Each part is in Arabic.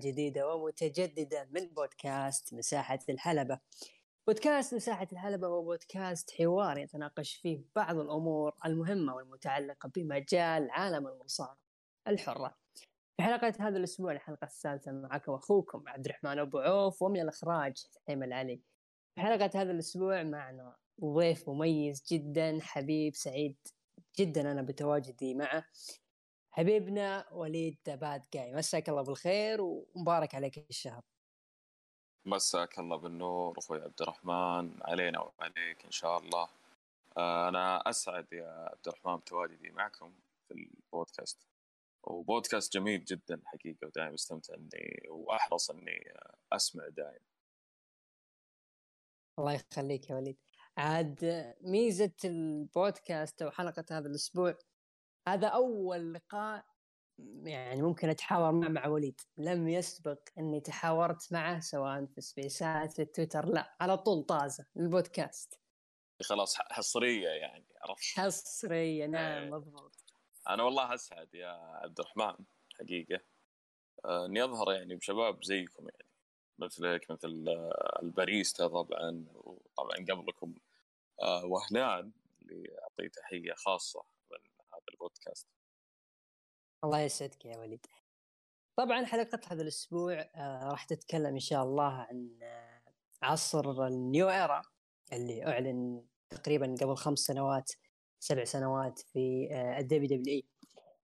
جديدة ومتجددة من بودكاست مساحة الحلبة. بودكاست مساحة الحلبة هو بودكاست حوار يتناقش فيه بعض الأمور المهمة والمتعلقة بمجال عالم المصارعة الحرة. في حلقة هذا الأسبوع الحلقة الثالثة معكم أخوكم عبد الرحمن أبو عوف ومن الإخراج حيم العلي في حلقة هذا الأسبوع معنا ضيف مميز جدا حبيب سعيد جدا أنا بتواجدي معه. حبيبنا وليد قاي مساك الله بالخير ومبارك عليك الشهر. مساك الله بالنور أخوي عبد الرحمن. علينا وعليك إن شاء الله. آه، أنا أسعد يا عبد الرحمن بتواجدي معكم في البودكاست. وبودكاست جميل جدا حقيقة ودائما أستمتع إني وأحرص إني أسمع دائما. الله يخليك يا وليد. عاد ميزة البودكاست أو حلقة هذا الأسبوع هذا أول لقاء يعني ممكن أتحاور معه مع وليد. لم يسبق إني تحاورت معه سواء في سبيسات في تويتر لا على طول طازة البودكاست. خلاص حصرية يعني عرفت؟ حصرية نعم إيه. مضبوط. أنا والله أسعد يا عبد الرحمن حقيقة. آه، إني أظهر يعني بشباب زيكم يعني مثلك مثل آه، الباريستا طبعا وطبعا قبلكم. آه، وهلان اللي أعطيه تحية خاصة. البودكاست. الله يسعدك يا وليد. طبعا حلقة هذا الأسبوع آه راح تتكلم إن شاء الله عن آه عصر ال new era اللي أعلن تقريبا قبل خمس سنوات سبع سنوات في آه ال WWE.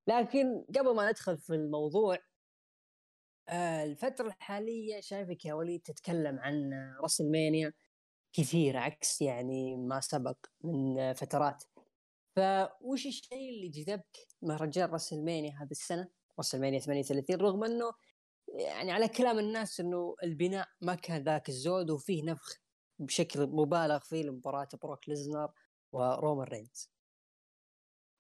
لكن قبل ما ندخل في الموضوع الفترة الحالية شايفك يا وليد تتكلم عن راسل مانيا كثير عكس يعني ما سبق من فترات. فوش الشيء اللي جذبك مهرجان راس المانيا هذه السنة؟ راس المانيا 38 رغم إنه يعني على كلام الناس إنه البناء ما كان ذاك الزود وفيه نفخ بشكل مبالغ فيه لمباراه بروك ليسنر ورومان رينز.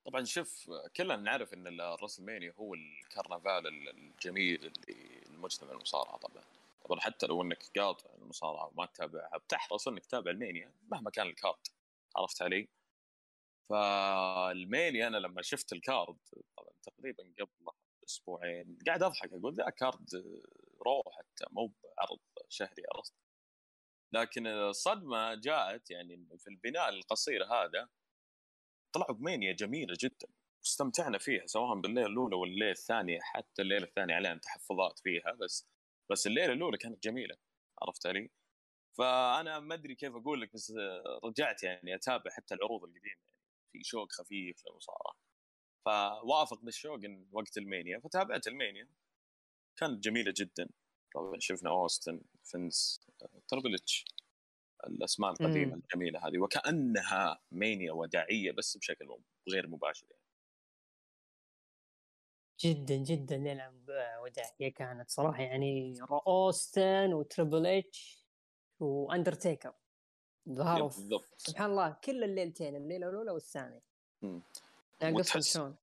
طبعا شوف كلنا نعرف إن راس المانيا هو الكرنفال الجميل اللي المجتمع المصارعة طبعا. طبعا حتى لو إنك قاطع المصارعة وما تتابعها بتحرص إنك تتابع المانيا مهما كان ال card عرفت علي؟ فالمينيا أنا لما شفت ال card طبعا تقريبا قبل أسبوعين قاعد أضحك أقول ذا card رو حتى مو بعرض شهري عرفت لكن الصدمة جاءت يعني في البناء القصير هذا طلعوا بمينيا جميلة جدا. استمتعنا فيها سواء بالليلة الأولى والليله الثانية حتى الليلة الثانية علينا تحفظات فيها بس بس الليلة الأولى كانت جميلة عرفت علي؟ فأنا ما أدري كيف أقول لك بس رجعت يعني أتابع حتى العروض القديمة. في شوق خفيف للمصارعه فوافق بالشوق وقت ألمانيا فتابعت ألمانيا. كانت جميلة جدا. طبعا شفنا أوستن فينس تربلتش الأسماء القديمة مم. الجميلة هذه. وكأنها مانيا وداعية بس بشكل غير مباشر يعني. جدا جدا. يلعب وداعية كانت صراحة. يعني أوستن وتربل اتش واندرتيكر ظهروا سبحان الله كل الليلتين الليلة الاولى والثانية. ناقصهم شلون؟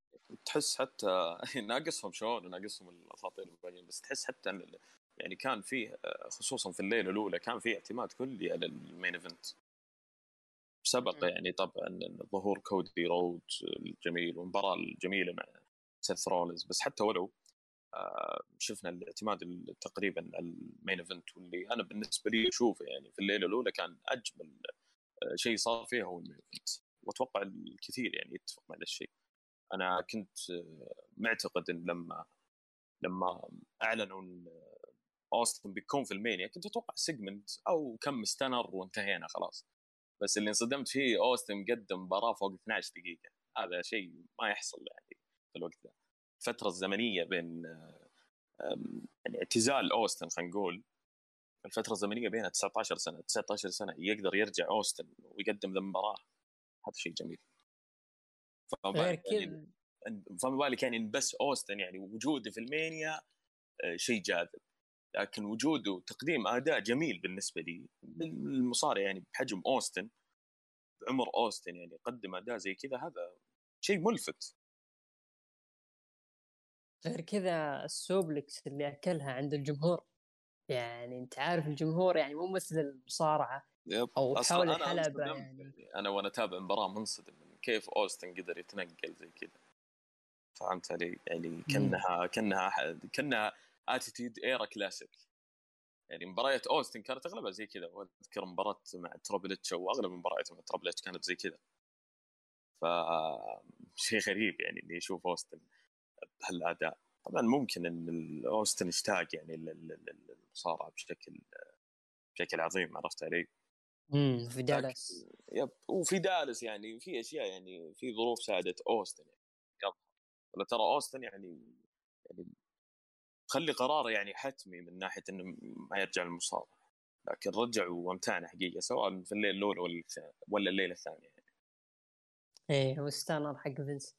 تحس حتى ناقصهم شلون؟ وناقصهم الأساطير الباقيين بس تحس حتى يعني كان فيه خصوصا في الليلة الأولى كان فيه اعتماد كلي على ال main event. سبق يعني طبعا ظهور كودي رودز الجميل والمباراة الجميلة مع سيث رولنز بس حتى ولو آه، شفنا الاعتماد تقريبا ال main event واللي أنا بالنسبة لي أشوفه يعني في الليلة الأولى كان أجمل آه، شيء صار فيها هو ال main event وأتوقع الكثير يعني يتفق مع هذا الشيء. أنا كنت آه، معتقد إن لما لما أعلنوا ان أوستن بيكون في المانيا كنت أتوقع segment أو كم stunner وانتهينا خلاص. بس اللي انصدمت فيه أوستن مقدم مباراة فوق 12 دقيقة. هذا شيء ما يحصل يعني في الوقت ذا الفترة الزمنية بين يعني اعتزال أوستن خلينا نقول الفترة الزمنية بينها 19 سنة 19 سنة يقدر يرجع أوستن ويقدم ذا المباراه هذا شيء جميل. غير كذا. يعني فما بالك يعني بس أوستن يعني وجوده في ألمانيا آه، شيء جاذب. لكن وجوده وتقديم أداء جميل بالنسبة لي. المصارع يعني بحجم أوستن بعمر أوستن يعني يقدم أداء زي كذا هذا شيء ملفت. غير كذا السوبلكس اللي أكلها عند الجمهور. يعني أنت عارف الجمهور يعني مو مثل المصارعة يب. أو حول الحلبة يعني. يعني أنا وأنا أتابع مباراة منصدم من كيف أوستن قدر يتنقل زي كذا. فهمت علي؟ يعني كأنها كأنها كأنها Attitude Era classic يعني مباريات أوستن كانت أغلبها زي كذا. وأذكر مباراة مع تربل اتش أو اغلب مع تربل اتش كانت زي كذا. ف شيء غريب يعني إني أشوف أوستن. بهالاداء طبعا ممكن إن اوستن يشتاق يعني للمصارعة بشكل بشكل عظيم عرفت علي؟ امم في دالاس. yep وفي دالاس يعني في أشياء يعني في ظروف ساعدت أوستن يعني. ولا ترى أوستن يعني يعني خلي قراره يعني حتمي من ناحية إنه ما يرجع للمصارعة. لكن رجع وامتعنا حقيقة سواء في الليل الاولى ولا ولا الليلة الثانية يعني. إيه هو stunner حق فينس.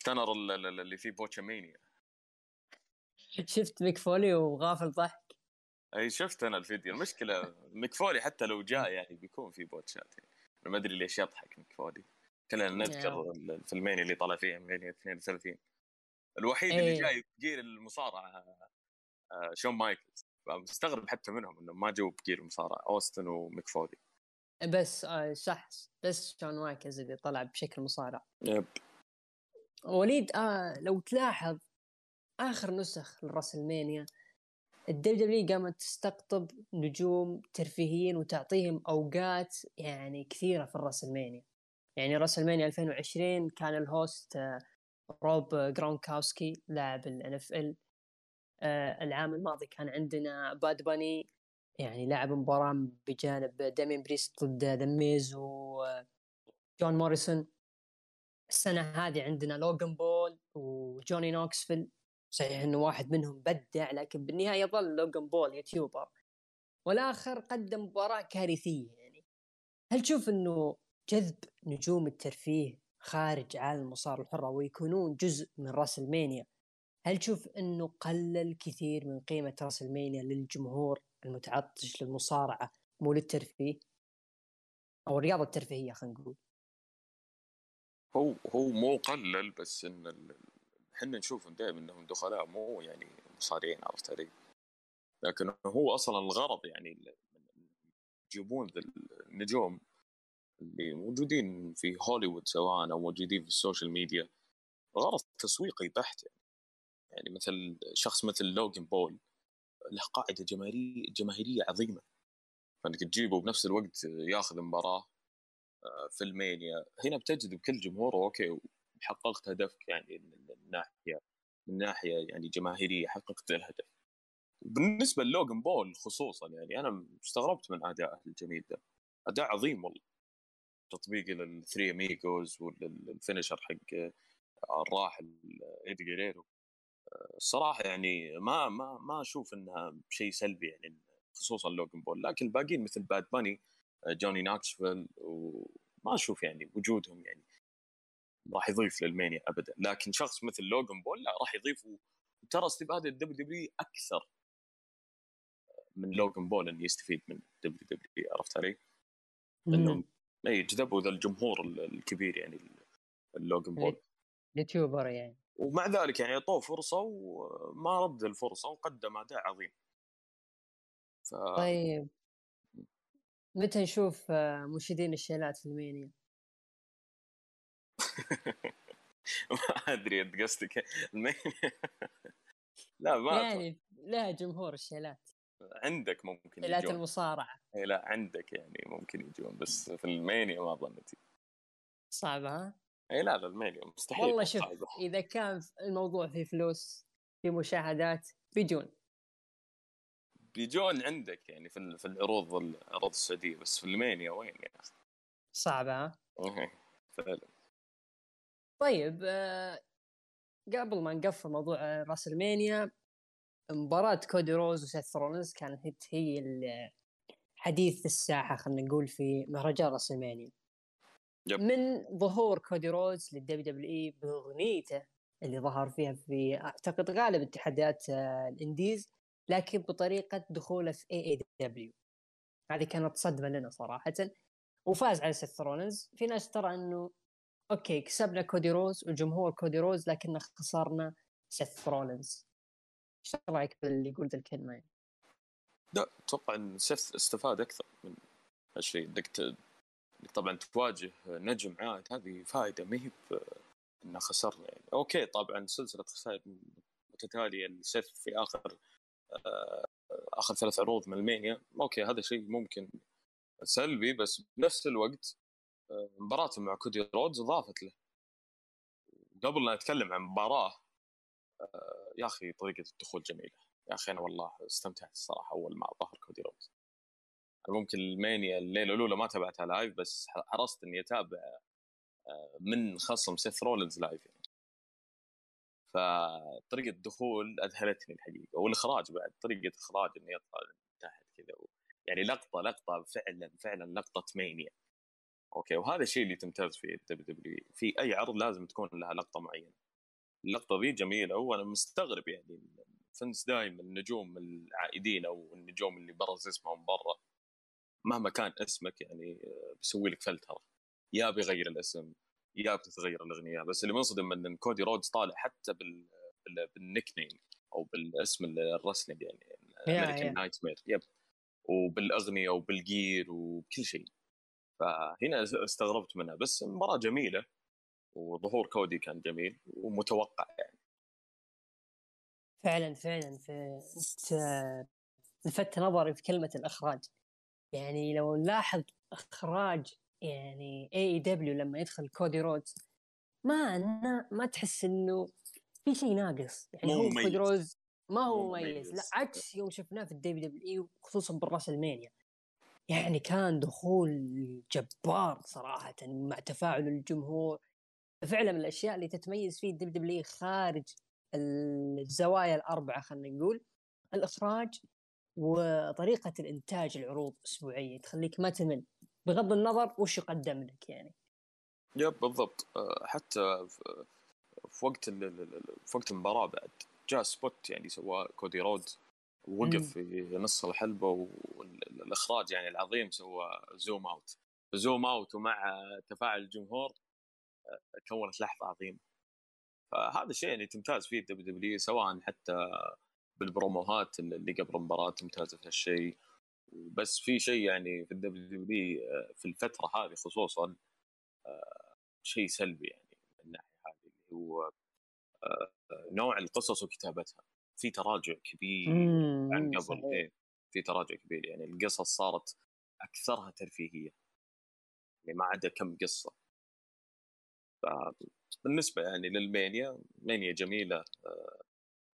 stunner اللي فيه Botchamania. شفت ميك فولي وغافل ضحك؟ أي شفت أنا الفيديو. المشكلة ميك فولي حتى لو جاء يعني بيكون في بوتشات. يعني ما أدري ليش يضحك ميك فولي كلنا نذكر الفيلمين اللي طلع فيها 32 الوحيد اللي إيه. جاي ب gear المصارعة آه، شون مايكلز. فمستغرب حتى منهم انهم ما جو ب gear المصارعة أوستن وميك فولي بس آه صح بس شون مايكلز اللي طلع بشكل مصارع. yep. وليد آه لو تلاحظ آخر نسخ للراسلمانيا الدبليو دبليو إي قامت تستقطب نجوم ترفيهيين وتعطيهم أوقات يعني كثيرة في الراسلمانيا يعني راسلمانيا 2020 كان ال host آه، روب جرونكاوسكي لاعب الان إف إل العام الماضي كان عندنا باد باني يعني لعب مباراة بجانب دامين بريست ضد ذا ميز وجون موريسون. السنة هذه عندنا لوغان بول وجوني نوكسفيل صحيح إنه واحد منهم أبدع لكن بالنهاية يظل لوغان بول YouTuber. والآخر قدم مباراة كارثية يعني. هل تشوف إنه جذب نجوم الترفيه خارج عالم المصارعة الحرة ويكونون جزء من راس المانيا هل تشوف إنه قلل كثير من قيمة راس المانيا للجمهور المتعطش للمصارعة مو للترفيه؟ أو الرياضة الترفيهية خلينا نقول. هو هو مو قلل بس إن إحنا نشوف دائما إنهم دخلاء مو يعني مصارعين عرفت علي؟ لكن هو أصلا الغرض يعني يجيبون النجوم اللي موجودين في هوليوود سواء أو موجودين في ال social media غرض تسويقي بحت يعني يعني مثل شخص مثل لوغان بول له قاعدة جماهيرية عظيمة فإنك تجيبه بنفس الوقت ياخذ مباراة في المانيا. هنا بتجذب كل جمهوره أوكي وحققت هدفك يعني من ناحية من ناحية يعني جماهيرية حققت الهدف. بالنسبة للوغان بول خصوصا يعني أنا استغربت من ادائه الجميل ده. أداء عظيم والله. تطبيق لل Three Amigos والفينشر حق الراحل إيدي جيريرو. الصراحه يعني ما ما ما أشوف إنها شيء سلبي يعني خصوصا لوغان بول. لكن الباقيين مثل باد باني جوني نوكسفيل وما أشوف يعني وجودهم يعني راح يضيف للمانيا ابدا. لكن شخص مثل لوغان بول لا راح يضيف وترى استفاده الدبليو دبليو أكثر من لوغان بول إنه يستفيد من دبليو دبليو عرفت علي؟ انهم إي جذبوا ذا الجمهور الكبير يعني اللوغان بول. YouTuber يعني. ومع ذلك يعني أعطوه فرصة وما رد الفرصة وقدم أداء عظيم. ف... طيب. متى نشوف آه، مشيدين الشيلات في المانيا؟ ما أدري أنت قصدك المانيا؟ لا ما يعني لها جمهور الشيلات. عندك ممكن شيلات المصارعة. إي لا عندك يعني ممكن يجون بس في المانيا ما ظنتي صعبه ها؟ إي لا لا المانيا مستحيل والله شوف صعبة. إذا كان الموضوع فيه فلوس في مشاهدات بيجون. بيجون عندك يعني في في العروض العروض السعودية بس في المانيا وين يا أخي صعبة ها؟ فعلا طيب آه قبل ما نقفل موضوع راس المانيا مباراة كودي رودز وسيث رولنز كانت هي حديث الساحة خلينا نقول في مهرجان راس المانيا yep. من ظهور كودي رودز للدبليو دبليو إي بأغنيته اللي ظهر فيها في أعتقد غالب اتحادات آه، ال indies لكن بطريقة دخوله في اي إي دبليو هذه كانت صدمة لنا صراحة. وفاز على سيث رولنز في ناس ترى إنه أوكي كسبنا كودي رودز وجمهور كودي رودز لكن خسرنا سيث رولنز إيش رأيك باللي قلت الكلمة؟ يعني؟ لا أتوقع إن سيث استفاد أكثر من هالشيء إنك طبعا تواجه نجم عاد هذه فائده ما هي إنه خسرنا. يعني أوكي طبعا سلسلة خسائر متتالية السيث في آخر آه، آخر ثلاث عروض من المانيا. أوكي هذا شيء ممكن سلبي بس بنفس الوقت آه، مباراته مع كودي رودز اضافت له. قبل لا نتكلم عن مباراة آه، يا أخي طريقة الدخول جميلة. يا أخي أنا والله استمتعت الصراحه أول ما ظهر كودي رودز. ممكن المانيا الليلة الأولى ما تابعتها live بس حرصت إني أتابع من خصم سيث رولنز live يعني. فطريقة الدخول أذهلتني الحقيقة والإخراج بعد طريقة إخراج انه يطلع تحت كذا يعني لقطة لقطة فعلا فعلا لقطة مانيا أوكي وهذا الشيء اللي تمتاز فيه الدبليو دبليو في أي عرض لازم تكون لها لقطة معينة. اللقطة ذي جميلة وأنا مستغرب يعني فنس دائما النجوم العائدين أو النجوم اللي برز اسمهم برا مهما كان اسمك يعني آه، بيسوي لك فلترة. يا بيغير الاسم يا بتتغير الأغنية بس اللي منصدم إن كودي رودز طالع حتى بال بال nickname أو بالاسم ال wrestling يعني American Nightmare yep. وبالأغنية وبال gear وبكل شيء. فهنا استغربت منها بس مباراة جميلة وظهور كودي كان جميل ومتوقع يعني. فعلا فعلا في لفت نظري في كلمة الإخراج. يعني لو نلاحظ إخراج يعني اي إي دبليو لما يدخل كودي رودز ما ما تحس إنه في شيء ناقص. يعني هو كودي رودز ما هو مميز. لا عكس يوم شفناه في الدبليو دبليو اي خصوصا بالراسلمانيا. يعني كان دخول جبار صراحة مع تفاعل الجمهور. فعلا من الأشياء اللي تتميز فيه الدبليو دبليو خارج الزوايا الأربعة خلينا نقول الإخراج وطريقة الإنتاج العروض أسبوعية. تخليك ما تمل بغض النظر وش يقدم لك يعني. yep بالضبط. آه، حتى في وقت في وقت المباراة بعد جاء spot يعني سواه كودي رودز ووقف في نص الحلبة والإخراج يعني العظيم سوى zoom out. zoom out ومع تفاعل الجمهور آه، كونت لحظة عظيمة. فهذا الشيء يعني تمتاز فيه ال WWE سواء حتى بالبروموهات اللي قبل المباراة تمتازه في هالشيء. بس في شيء يعني في ال WWE آه، في الفترة هذه خصوصا آه، شيء سلبي يعني من الناحية هذه اللي هو آه، نوع القصص وكتابتها. في تراجع كبير عن قبل إيه في تراجع كبير. يعني القصص صارت أكثرها ترفيهية. يعني ما عدا كم قصة. بالنسبة يعني لل Mania Mania جميلة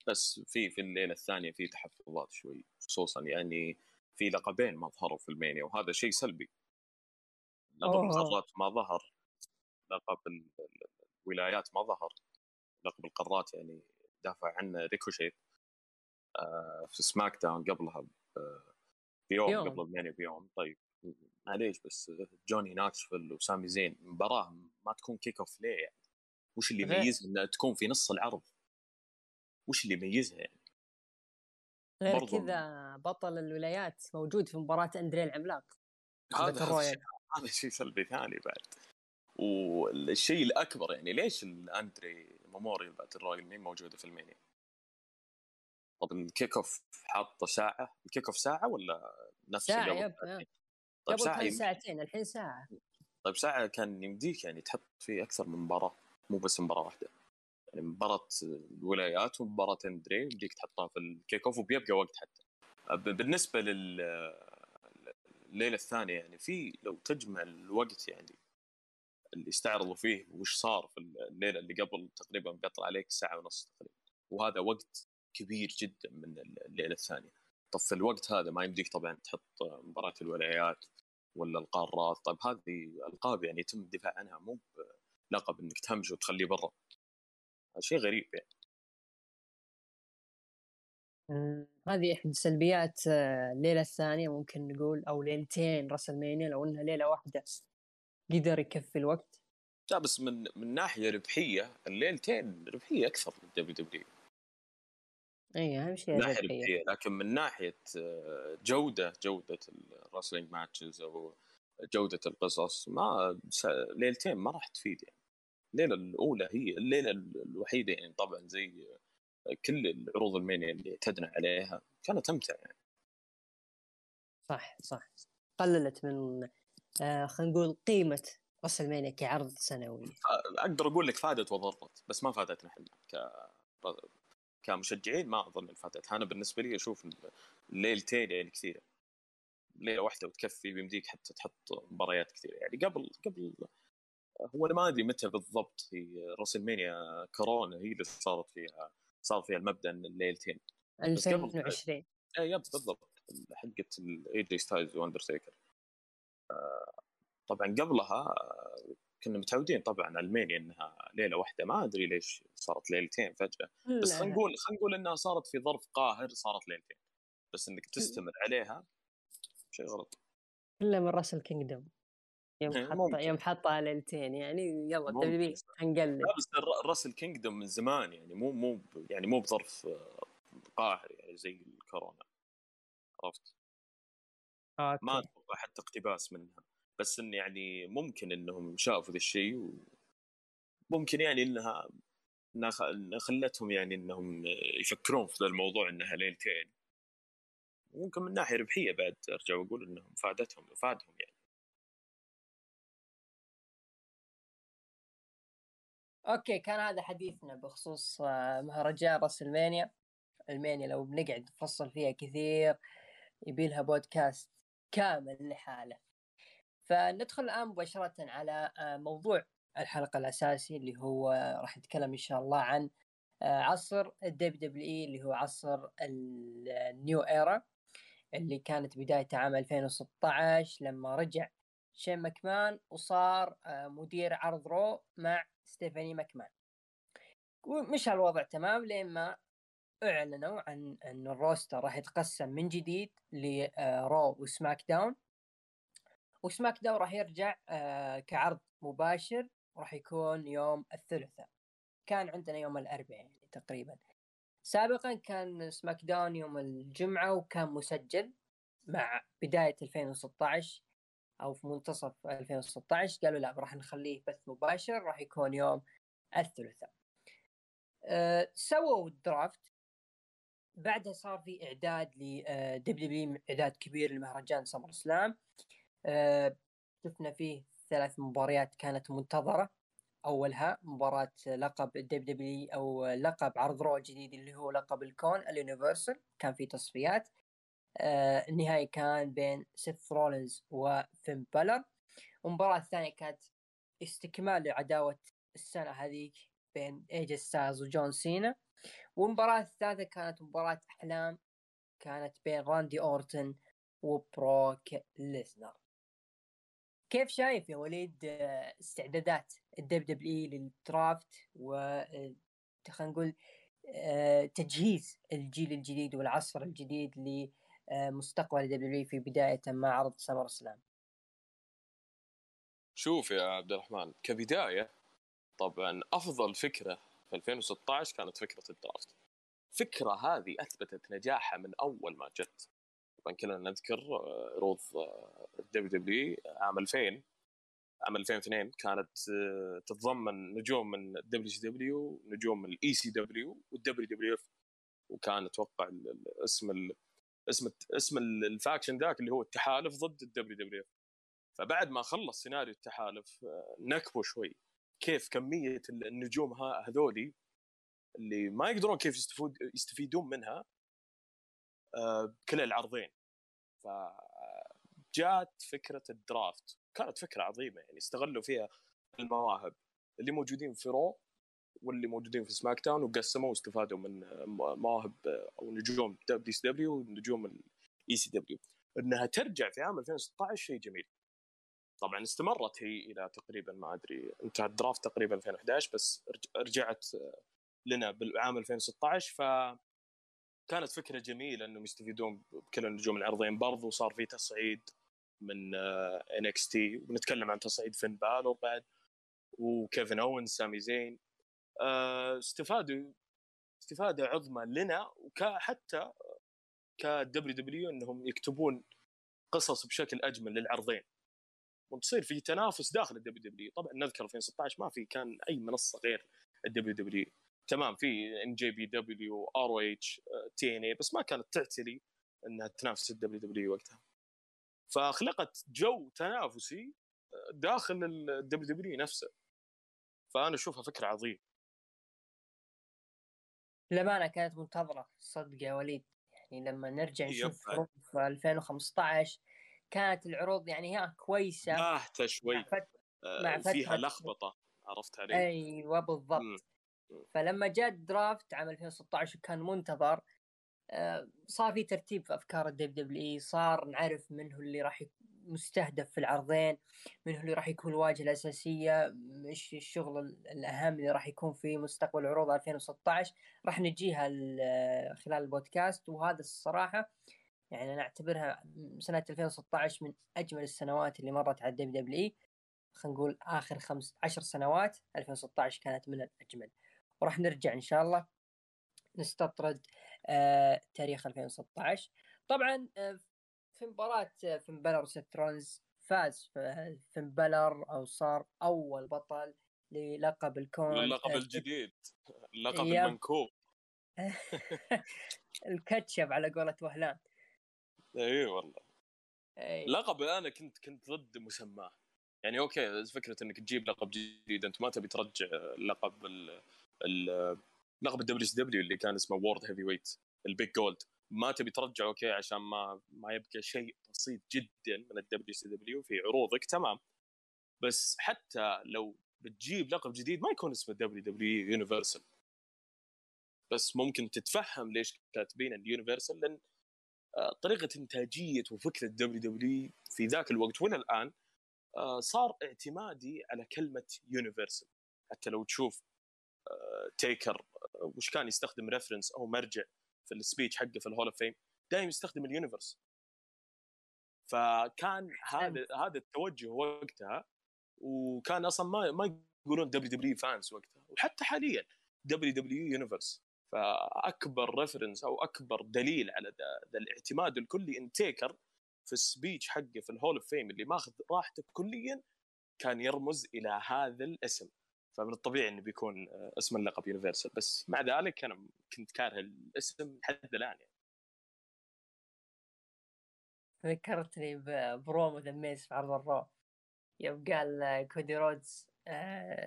بس في في الليلة الثانية في تحفظات شوي خصوصا يعني في لقبين ما ظهروا في ال Mania وهذا شيء سلبي. لقب القارات ما ظهر لقب الولايات ما ظهر. لقب القارات يعني دافع عنه ريكوشيت آه في SmackDown قبلها بيوم يوم. قبل ال Mania بيوم. طيب معليش بس جوني نوكسفيل وسامي زين مباراة ما تكون kickoff ليه يعني؟ وش اللي يميزها إنها تكون في نص العرض؟ وش اللي يميزها يعني؟ غير كذا بطل الولايات موجود في مباراة اندري العملاق هذا هذا شيء سلبي ثاني بعد. والشيء الأكبر يعني ليش ال Andre Memorial Battle Royal مهي موجودة في ال Mania؟ طب ال kickoff حاطة ساعة؟ ال kickoff ساعة ولا نفس ساعة yep طيب ساعة كان ساعتين الحين ساعة. طيب ساعة كان يمديك يعني تحط فيه أكثر من مباراة مو بس مباراة واحدة. مباراة الولايات ومباراة أندري يمديك تحطها في ال kickoff وبيبقى وقت حتى. بالنسبة لل الليلة الثانية يعني في لو تجمع الوقت يعني اللي استعرضوا فيه وش صار في الليلة اللي قبل تقريبا بيطلع عليك ساعة ونص تقريبا. وهذا وقت كبير جدا من الليلة الثانية. طب في الوقت هذا ما يمديك طبعا تحط مباراة الولايات ولا القارات؟ طيب هذه ألقاب يعني يتم الدفاع عنها مو بلقب إنك تهمش وتخليه برا. شيء غريب يعني. هذه احد سلبيات آه، الليلة الثانية ممكن نقول أو ليلتين راس لو إنها ليلة واحدة قدر يكفي الوقت. لا بس من من ناحية ربحية الليلتين ربحية أكثر من WWE. إي أهم شيء ناحية ربحية لكن من ناحية آه، جودة جودة ال wrestling matches أو جودة القصص ما ليلتين ما راح تفيد يعني. الليلة الأولى هي الليلة الوحيدة يعني طبعا زي كل العروض ال Mania اللي اعتدنا عليها. كانت تمتع يعني. صح صح. قللت من آه خلينا نقول قيمة راس المانيا كعرض سنوي. أقدر أقول لك فادت وضرت بس ما فادتنا إحنا ك كمشجعين ما أظن فاتتها أنا بالنسبة لي أشوف الليلتين يعني كثيرة. ليلة واحدة وتكفي بيمديك حتى تحط مباريات كثيرة. يعني قبل قبل هو أنا ما أدري متى بالضبط في راس المانيا كورونا هي اللي صارت فيها صار فيها المبدأ إن الليلتين. 2020 اي yep بالضبط. حقت اي جي ستايلز واندرتيكر طبعا قبلها كنا متعودين طبعا على ال Mania إنها ليلة واحدة. ما أدري ليش صارت ليلتين فجأة. بس خلينا نقول خلينا نقول إنها صارت في ظرف قاهر صارت ليلتين. بس إنك تستمر عليها شيء غلط. إلا من Wrestle Kingdom يوم حط يوم حطها ليلتين يعني يلا WWE حنقلب بس Wrestle Kingdom من زمان يعني مو مو يعني مو بظرف قاهر يعني زي الكورونا. عرفت؟ okay. ما أتوقع حتى اقتباس منها. بس إن يعني ممكن إنهم شافوا ذا الشيء وممكن يعني إنها خلتهم يعني إنهم يفكرون في ذا الموضوع إنها ليلتين. ممكن من ناحية ربحية بعد أرجع وأقول إنهم فادتهم فادهم يعني. okay كان هذا حديثنا بخصوص آه، مهرجان WrestleMania ال Mania لو بنقعد نفصل فيها كثير يبي لها بودكاست كامل لحاله. فندخل الآن مباشرة على آه، موضوع الحلقة الأساسي اللي هو راح نتكلم إن شاء الله عن آه، عصر ال WWE اللي هو عصر ال New Era اللي كانت بدايته عام 2016 لما رجع شين ماكمان وصار آه، مدير عرض Raw مع ستيفاني ماكمان. ومشى الوضع تمام لين ما أعلنوا عن ان ال roster راح يتقسم من جديد ل Raw و SmackDown. و SmackDown راح يرجع آه، كعرض مباشر وراح يكون يوم الثلاثاء. كان عندنا يوم الأربعاء يعني تقريبا. سابقا كان SmackDown يوم الجمعة وكان مسجل مع بداية 2016 أو في منتصف 2016 قالوا لا راح نخليه بث مباشر راح يكون يوم الثلاثاء. أه سووا ال draft. بعدها صار في إعداد ل WWE إعداد كبير لمهرجان SummerSlam أه شفنا فيه ثلاث مباريات كانت منتظرة. أولها مباراة لقب WWE أو لقب عرض Raw الجديد اللي هو لقب الكون ال Universal. كان في تصفيات. النهائي كان بين سيث رولينز وفين بالر والمباراة الثانية كانت استكمال لعداوة السنة هذيك بين اي جي ستايلز وجون سينا. والمباراة الثالثة كانت مباراة أحلام كانت بين راندي أورتن وبروك ليسنر. كيف شايف يا وليد آه، استعدادات ال WWE لل draft و آه، خلينا نقول آه، تجهيز الجيل الجديد والعصر الجديد لمستقبل الدبليو في بداية مع عرض سمر سلام. شوف يا عبد الرحمن كبداية طبعا أفضل فكرة في 2016 كانت فكرة ال draft. الفكرة هذه أثبتت نجاحها من أول ما جت. طبعا كلنا نذكر عروض ال WW عام 2000 عام 2002 كانت آه، تتضمن نجوم من الدبليو سي دبليو نجوم من الاي سي دبليو والدبليو دبليو إف. وكان أتوقع اسم اسم اسم ال faction ذاك اللي هو التحالف ضد ال WW فبعد ما خلص سيناريو التحالف آه، نكبوا شوي. كيف كمية النجوم هذولي اللي ما يقدرون كيف يستفيد يستفيدون منها بكل آه، العرضين. فجات فكرة ال draft. كانت فكرة عظيمة يعني استغلوا فيها المواهب. اللي موجودين في Raw واللي موجودين في SmackDown وقسموا واستفادوا من مواهب أو نجوم دبليو سي دبليو ونجوم الاي سي دبليو إنها ترجع في عام 2016 شيء جميل. طبعا استمرت هي إلى تقريبا ما أدري انتهى ال draft تقريبا 2011 بس رجعت لنا بالعام 2016 ف كانت فكرة جميلة إنهم يستفيدون بكل النجوم العرضين برضو. صار في تصعيد من NXT ونتكلم عن تصعيد فين بالور بعد. وكيفن أوينز سامي زين. آه، استفادوا استفادة عظمى لنا وحتى ك WW إنهم يكتبون قصص بشكل أجمل للعرضين. وتصير في تنافس داخل ال WW. طبعا نذكر 2016 ما في كان أي منصة غير ال WW. تمام في إن جي بي دبليو آر أو إتش TNA بس ما كانت تعتلي إنها تنافس ال WW وقتها. فخلقت جو تنافسي داخل ال WW نفسه. فأنا أشوفها فكرة عظيمة. للأمانة كانت منتظرة صدق يا وليد. يعني لما نرجع نشوف عروض في 2015 كانت العروض يعني هي كويسة. باهتة شوي. مع, فت... مع فترة فيها لخبطة عرفت علي؟ أيوه بالضبط. م. فلما جاء ال draft عام 2016 وكان منتظر. آه، صار في ترتيب في أفكار ال WWE صار نعرف من هو اللي راح مستهدف في العرضين من هو اللي راح يكون الواجهه الأساسية إيش الشغل الأهم اللي راح يكون في مستقبل عروض 2016 راح نجيها خلال البودكاست. وهذا الصراحة يعني أنا أعتبرها سنة 2016 من أجمل السنوات اللي مرت على ال WWE. خلينا نقول آخر خمس عشر سنوات 2016 كانت من الأجمل. وراح نرجع إن شاء الله نستطرد آه تاريخ 2016 طبعا آه في مباراة فين بالور وسترونز فاز فين بلر أو صار أول بطل للقب الكون اللقب آه الجديد. اللقب المنكوب الكاتشب على قولة وهلان. اي والله. أي. لقب أنا كنت كنت ضد مسماه. يعني okay فكرة إنك تجيب لقب جديد أنت ما تبي ترجع لقب ال ال لقب ال WW اللي كان اسمه World Heavyweight ال Big Gold ما تبي ترجعه okay عشان ما ما يبقى شيء بسيط جدا من ال WCW في عروضك تمام. بس حتى لو بتجيب لقب جديد ما يكون اسمه WW Universal. بس ممكن تتفهم ليش كاتبين ال Universal لأن آه، طريقة إنتاجية وفكرة WW في ذاك الوقت وإلى الآن آه، صار اعتمادي على كلمة Universal. حتى لو تشوف تيكر آه، وش كان يستخدم reference أو مرجع في ال speech حقه في ال Hall of Fame دائما يستخدم ال Universe فكان هذا هذا التوجه وقتها وكان أصلا ما ما يقولون دبليو دبليو فانس وقتها وحتى حاليا WW Universe فأكبر reference أو أكبر دليل على ذا الاعتماد الكلي ان تيكر في ال speech حقه في ال Hall of Fame اللي ماخذ راحته كليا كان يرمز إلى هذا الاسم. فمن الطبيعي إنه بيكون آه، اسم اللقب Universal. بس مع ذلك أنا كنت كاره الاسم لحد الآن يعني. ذكرتني promo The Miz في عرض ال Raw. يوم قال آه، كودي رودز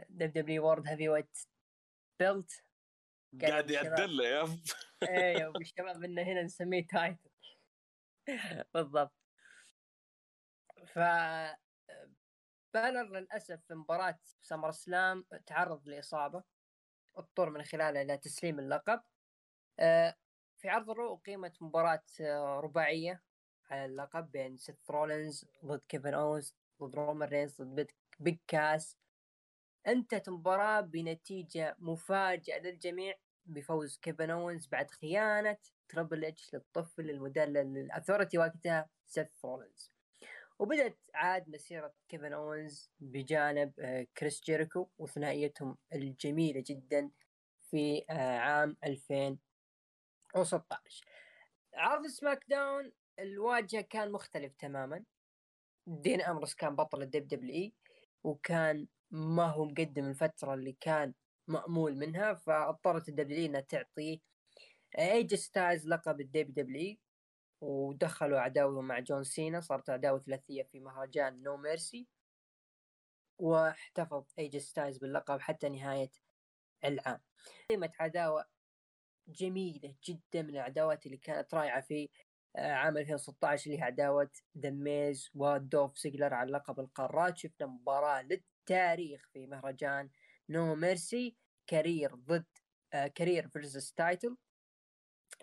WW World Heavyweight belt. قاعد يعدل يا أيوه والشباب إنه هنا نسميه title. بالضبط. ف بالر للأسف في مباراة SummerSlam تعرض لإصابة اضطر من خلالها إلى تسليم اللقب. آه، في عرض ال Raw أقيمت مباراة آه، رباعية على اللقب بين سيث رولينز ضد كيفن أوينز ضد رومان رينز ضد بيج كاس. أنتهت المباراة بنتيجة مفاجئة للجميع بفوز كيفن أوينز بعد خيانة تربل إتش للطفل المدلل لل Authority وقتها سيث رولينز. وبدأت عاد مسيرة كيفن أوينز بجانب آه، كريس جيريكو وثنائيتهم الجميلة جدا في آه، عام 2016 عرض SmackDown الواجهة كان مختلف تماما. Dean Ambrose كان بطل ال WWE وكان ما هو مقدم الفترة اللي كان مأمول منها فأضطرت ال WWE إنها تعطيه AJ Styles لقب ال WWE ودخلوا عداوة مع John Cena صارت عداوة ثلاثية في مهرجان No Mercy واحتفظ AJ Styles باللقب حتى نهاية العام. قامت عداوة جميلة جدا من العداوات اللي كانت رائعة في آه، عام 2016 اللي هي عداوة The Miz و Dolph Ziggler على لقب القارات. شفنا مباراة للتاريخ في مهرجان No Mercy career ضد آه career versus title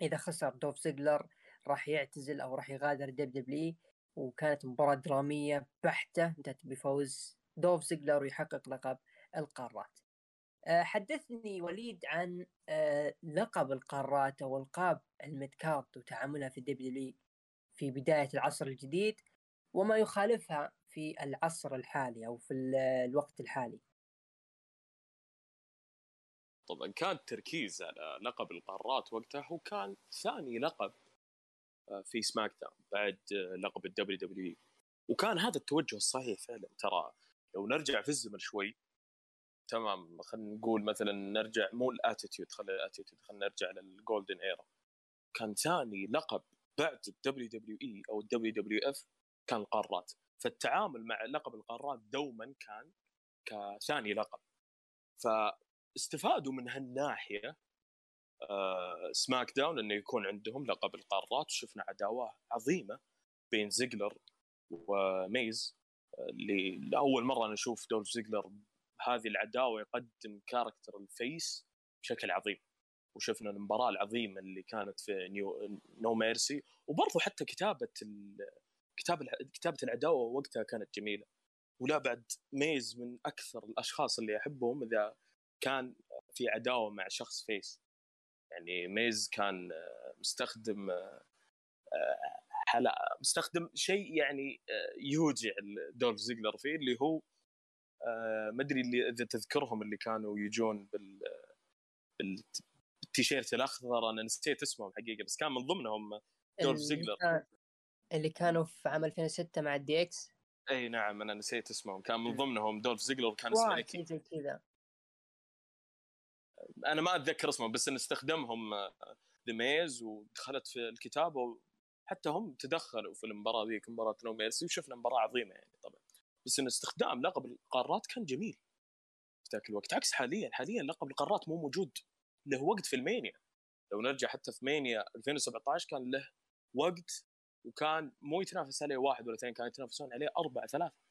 إذا خسر Dolph Ziggler راح يعتزل أو راح يغادر WWE وكانت مباراة درامية بحتة انتهت بفوز Dolph Ziggler ويحقق لقب القارات. آه، حدثني وليد عن آه، لقب القارات أو ألقاب ال mid card وتعاملها في ال WWE في بداية العصر الجديد وما يخالفها في العصر الحالي أو في الوقت الحالي. طبعا كان التركيز على لقب القارات وقتها هو كان ثاني لقب في SmackDown بعد آه، لقب ال WWE وكان هذا التوجه الصحيح فعلا ترى لو نرجع في الزمن شوي تمام خلينا نقول مثلا نرجع مو ال Attitude خلينا ال Attitude خلينا نرجع لل Golden Era كان ثاني لقب بعد ال WWE أو ال WWF كان القارات. فالتعامل مع لقب القارات دوما كان كثاني لقب. فاستفادوا من هالناحية آه SmackDown إنه يكون عندهم لقب القارات وشفنا عداوة عظيمة بين Ziggler و Miz. اللي لأول مرة نشوف Dolph Ziggler هذه العداوة يقدم character ال face بشكل عظيم. وشفنا المباراة العظيمة اللي كانت في نيو No Mercy وبرضه حتى كتابة كتابه كتابة العداوة وقتها كانت جميلة. ولا بعد Miz من أكثر الأشخاص اللي أحبهم إذا كان في عداوة مع شخص face. يعني Miz كان مستخدم حلا مستخدم شيء يعني يوجع Dolph Ziggler فيه اللي هو ما أدري اللي إذا تذكرهم اللي كانوا يجون بال بالتيشيرت الأخضر أنا نسيت اسمهم حقيقة بس كان من ضمنهم Dolph Ziggler. اللي كانوا في عام 2006 مع ال DX؟ إي نعم أنا نسيت اسمهم كان من ضمنهم Dolph Ziggler كان اسمه Nicky. كذا. أنا ما أتذكر اسمهم بس إن استخدمهم The Miz ودخلت في الكتابه وحتى هم تدخلوا في المباراة ذيك مباراة No Mercy وشفنا مباراة عظيمة يعني طبعا. بس إن استخدام لقب القارات كان جميل. في ذاك الوقت عكس حاليا. حاليا لقب القارات مو موجود له وقت في ال Mania. لو نرجع حتى في Mania 2017 كان له وقت وكان مو يتنافس عليه واحد ولا اثنين كانوا يتنافسون عليه أربعة ثلاثة.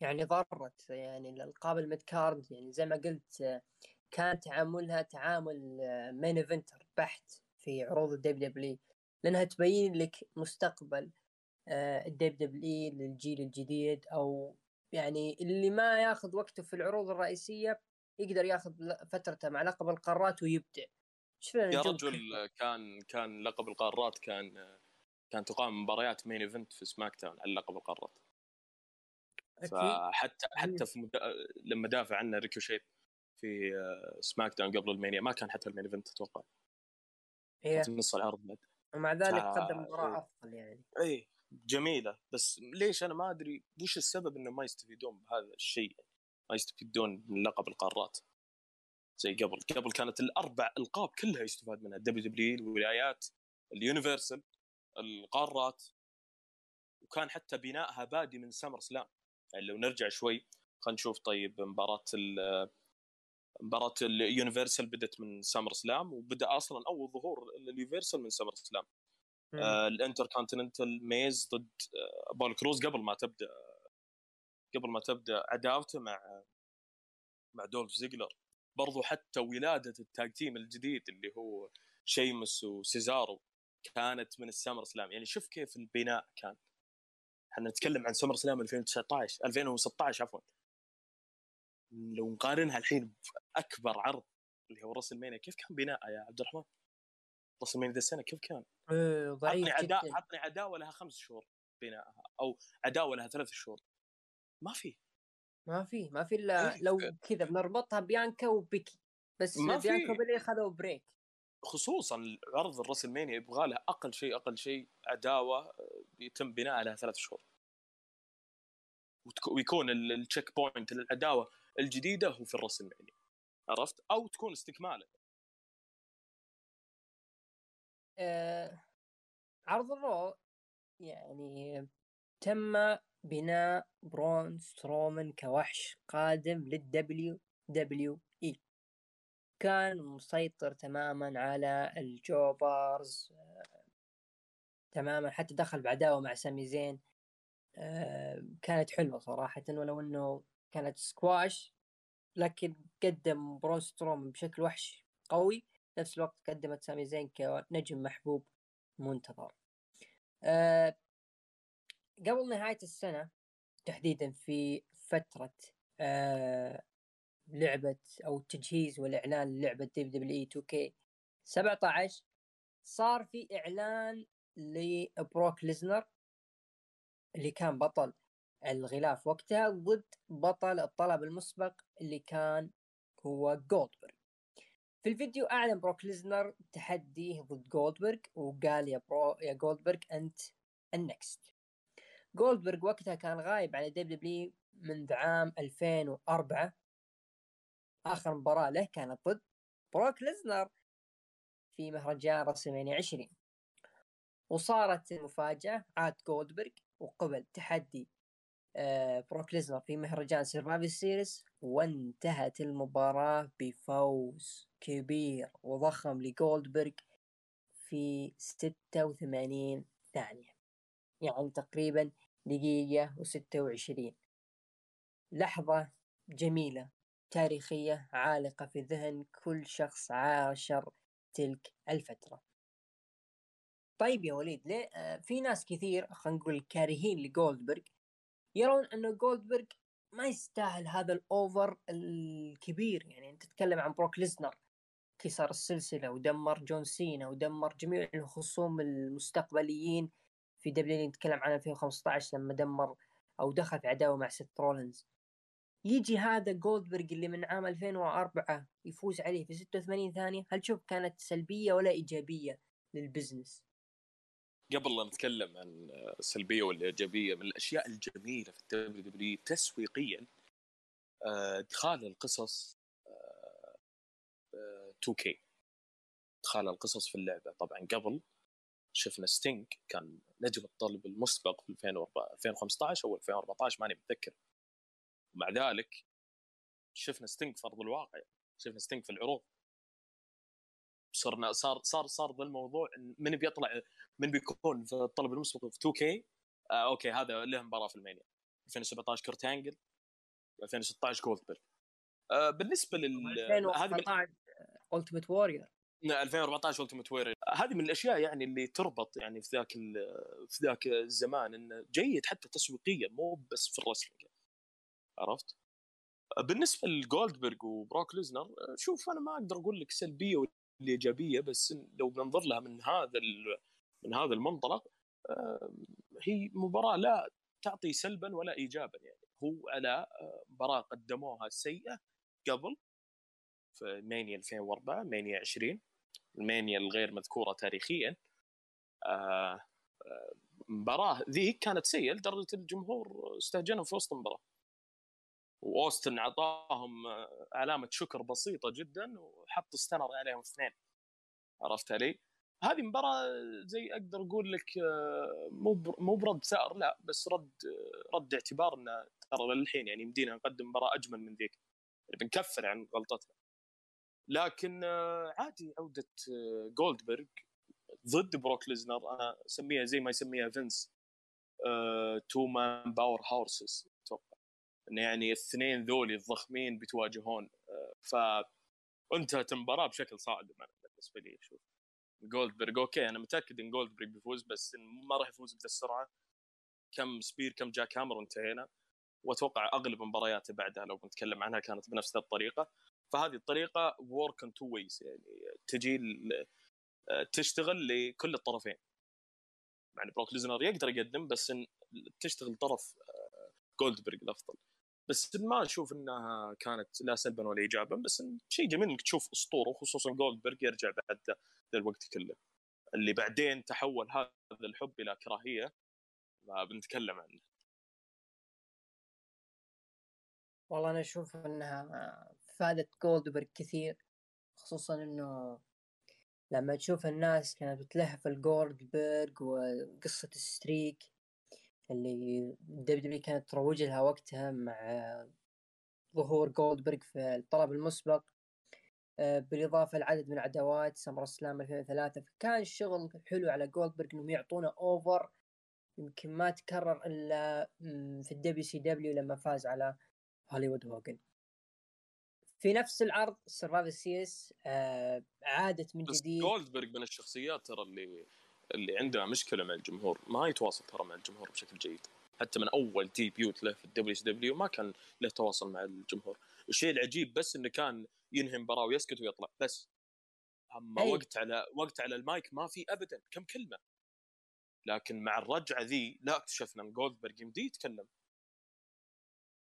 يعني ضرت يعني الالقاب ال mid card يعني زي ما قلت كان تعاملها تعامل main eventer بحت في عروض ال WWE لأنها تبين لك مستقبل ال WWE للجيل الجديد أو يعني اللي ما ياخذ وقته في العروض الرئيسية يقدر ياخذ فترته مع لقب القارات ويبدع. يا رجل كان كان لقب القارات كان كان تقام مباريات main event في SmackDown على لقب القارات. فحتى حتى في مد... لما دافع عنه Ricochet في SmackDown قبل ال Mania ما كان حتى ال main event أتوقع. هي في نص العرض بعد. ومع ذلك ف... قدم مباراة أفضل يعني. اي جميلة. بس ليش أنا ما أدري وش السبب إنه ما يستفيدون بهذا الشيء؟ ما يستفيدون من لقب القارات. زي قبل. قبل كانت الأربع ألقاب كلها يستفاد منها. ال WWE الولايات ال Universal القارات. وكان حتى بنائها بادي من SummerSlam لو نرجع شوي خلينا نشوف طيب مباراة مباراة ال Universal بدت من SummerSlam وبدأ أصلا أول ظهور ال Universal من SummerSlam آه ال Intercontinental Miz ضد آه Apollo Crews قبل ما تبدأ قبل ما تبدأ عداوته مع مع Dolph Ziggler. برضو حتى ولادة ال tag team الجديد اللي هو Sheamus و Cesaro كانت من ال SummerSlam يعني شوف كيف البناء كان. إحنا نتكلم عن SummerSlam 2019 2016 عفوا لو نقارنها الحين بأكبر عرض اللي هو راسل Mania كيف كان بناء يا عبد الرحمن؟ راسل Mania ذا السنة كيف كان؟ إيه ضعيف عطني عدا... عطني عداوه لها خمس شهور بنائها أو عداوه لها ثلاث شهور ما في ما في ما في إلا إيه. لو كذا بنربطها Bianca و Becky بس ما. Bianca و Bayley خذوا break خصوصا عرض الراسل Mania يبغى له أقل شيء أقل شيء عداوة يتم بناءها لها ثلاث شهور. ويكون ال- ال checkpoint للعداوه الجديدة هو في الراسل Mania عرفت؟ أو تكون استكماله آه عرض ال Raw يعني تم بناء برون سترومان كوحش قادم لل WWE كان مسيطر تماما على ال jobbers آه تماما حتى دخل بعداوة مع سامي زين. آه كانت حلوة صراحة ولو إنه كانت سكواش لكن قدم برون سترومان بشكل وحش قوي. نفس الوقت قدمت سامي زين كنجم محبوب منتظر. أه قبل نهاية السنة تحديدا في فترة أه لعبة أو التجهيز والإعلان للعبة دبليو دبليو إي 2 كي. 17 صار في إعلان لبروك ليزنر اللي كان بطل الغلاف وقتها ضد بطل الطلب المسبق اللي كان هو جولدبرغ في الفيديو أعلن بروك ليزنر تحديه ضد جولدبرغ وقال يا برو يا جولدبرغ أنت ال next. جولدبرغ وقتها كان غايب عن ال WWE منذ عام 2004 آخر مباراة له كانت ضد بروك ليزنر في مهرجان WrestleMania 20 وصارت المفاجأة عاد جولدبرغ وقبل تحدي آه، بروك ليزنر في مهرجان Survivor Series وانتهت المباراة بفوز كبير وضخم لجولدبرغ في 86 ثانية يعني تقريبا دقيقة و26 لحظة جميلة تاريخية عالقة في ذهن كل شخص عاشر تلك الفترة. طيب يا وليد ليه آه في ناس كثير خلينا نقول كارهين لجولدبرغ يرون انه جولدبرغ ما يستاهل هذا ال over الكبير. يعني أنت تتكلم عن بروك ليزنر كسر السلسلة ودمر جون سينا ودمر جميع الخصوم المستقبليين. في WWE نتكلم عن 2015 لما دمر أو دخل في عداوة مع ست رولينز. يجي هذا جولدبرغ اللي من عام 2004 يفوز عليه في 86 ثانية هل تشوف كانت سلبية ولا إيجابية لل business؟ قبل لا نتكلم عن السلبية والإيجابية من الأشياء الجميلة في ال WWE تسويقيا آه، إدخال القصص 2K آه، إدخال القصص في اللعبة. طبعا قبل شفنا ستينج كان نجم الطلب المسبق في 2015 أو 2014 ماني متذكر. ومع ذلك شفنا ستينج في أرض الواقع شفنا ستينج في العروض. صرنا صار صار صار ذا الموضوع من بيطلع من بيكون في الطلب المسبق في 2K آه okay هذا له مباراة في ال Mania. 2017 كرتانجل 2016 جولدبرغ آه بالنسبة لل 2014 التيمت وورير 2014 التيمت وورير هذه من الأشياء يعني اللي تربط يعني في ذاك في ذاك الزمان انه جيد حتى تسويقيا مو بس في ال wrestling. عرفت؟ بالنسبة لجولدبرغ وبروك ليزنر شوف أنا ما أقدر أقول لك سلبية ولا إيجابية بس لو بننظر لها من هذا من هذا المنطلق هي مباراة لا تعطي سلبا ولا ايجابا يعني. هو على مباراة قدموها سيئة قبل في مانيا 2004 مانيا 20 المانيا الغير مذكورة تاريخيا. مباراة ذي كانت سيئة لدرجة الجمهور استهجنهم في وسط المباراة. وأوستن اعطاهم علامة شكر بسيطة جدا وحط ستنر عليهم اثنين. عرفت علي؟ هذه مباراة زي أقدر أقول لك آه، مو مو برد ثأر لا بس رد رد اعتبار إنه ترى للحين يعني يمدينا نقدم مباراة أجمل من ذيك. يعني بنكفر عن غلطتنا. لكن آه، عادي عودة جولدبرغ آه، ضد بروك ليزنر. أنا أسميها زي ما يسميها فينس two man power أتوقع انه يعني الاثنين ذولي الضخمين بيتواجهون انتهت المباراة بشكل صادم أنا بالنسبة لي شوف. جولدبرغ okay أنا متأكد إن جولدبرغ بيفوز بس ما راح يفوز بذا السرعة. كم spear كم jackhammer وانتهينا وأتوقع أغلب مبارياته بعدها لو بنتكلم عنها كانت بنفس الطريقة. فهذه الطريقة work in two ways يعني تجي تشتغل لكل الطرفين. يعني بروك ليزنر يقدر يقدم بس إن تشتغل طرف جولدبرغ الأفضل. بس ما أشوف إنها كانت لا سلبا ولا ايجابا بس شيء جميل إنك تشوف أسطورة وخصوصا جولدبرغ يرجع بعد ذا الوقت كله. اللي بعدين تحول هذا الحب إلى كراهية بنتكلم عنه. والله أنا أشوف إنها فادت جولدبرغ كثير خصوصا إنه لما تشوف الناس كانت بتلهف الجولدبرغ وقصة ال streak. اللي WWE كانت تروج لها وقتها مع ظهور جولدبرغ في الطلب المسبق آه، بالإضافة لعدد من العداوات SummerSlam 2003 فكان الشغل حلو على جولدبرغ إنهم يعطونا over يمكن ما تكرر إلا في ال WCW لما فاز على هوليوود هوجن في نفس العرض Survivor Series آه عادت من جديد. جولدبرغ من الشخصيات ترى اللي اللي عندها مشكلة مع الجمهور ما يتواصل ترى مع الجمهور بشكل جيد. حتى من أول debut له في ال WWE ما كان له تواصل مع الجمهور. الشيء العجيب بس إنه كان ينهي مباراة ويسكت ويطلع بس. أما أي. وقت على وقت على المايك ما في ابدا كم كلمة. لكن مع الرجعة ذي لا اكتشفنا إن جولدبرغ يمدي يتكلم.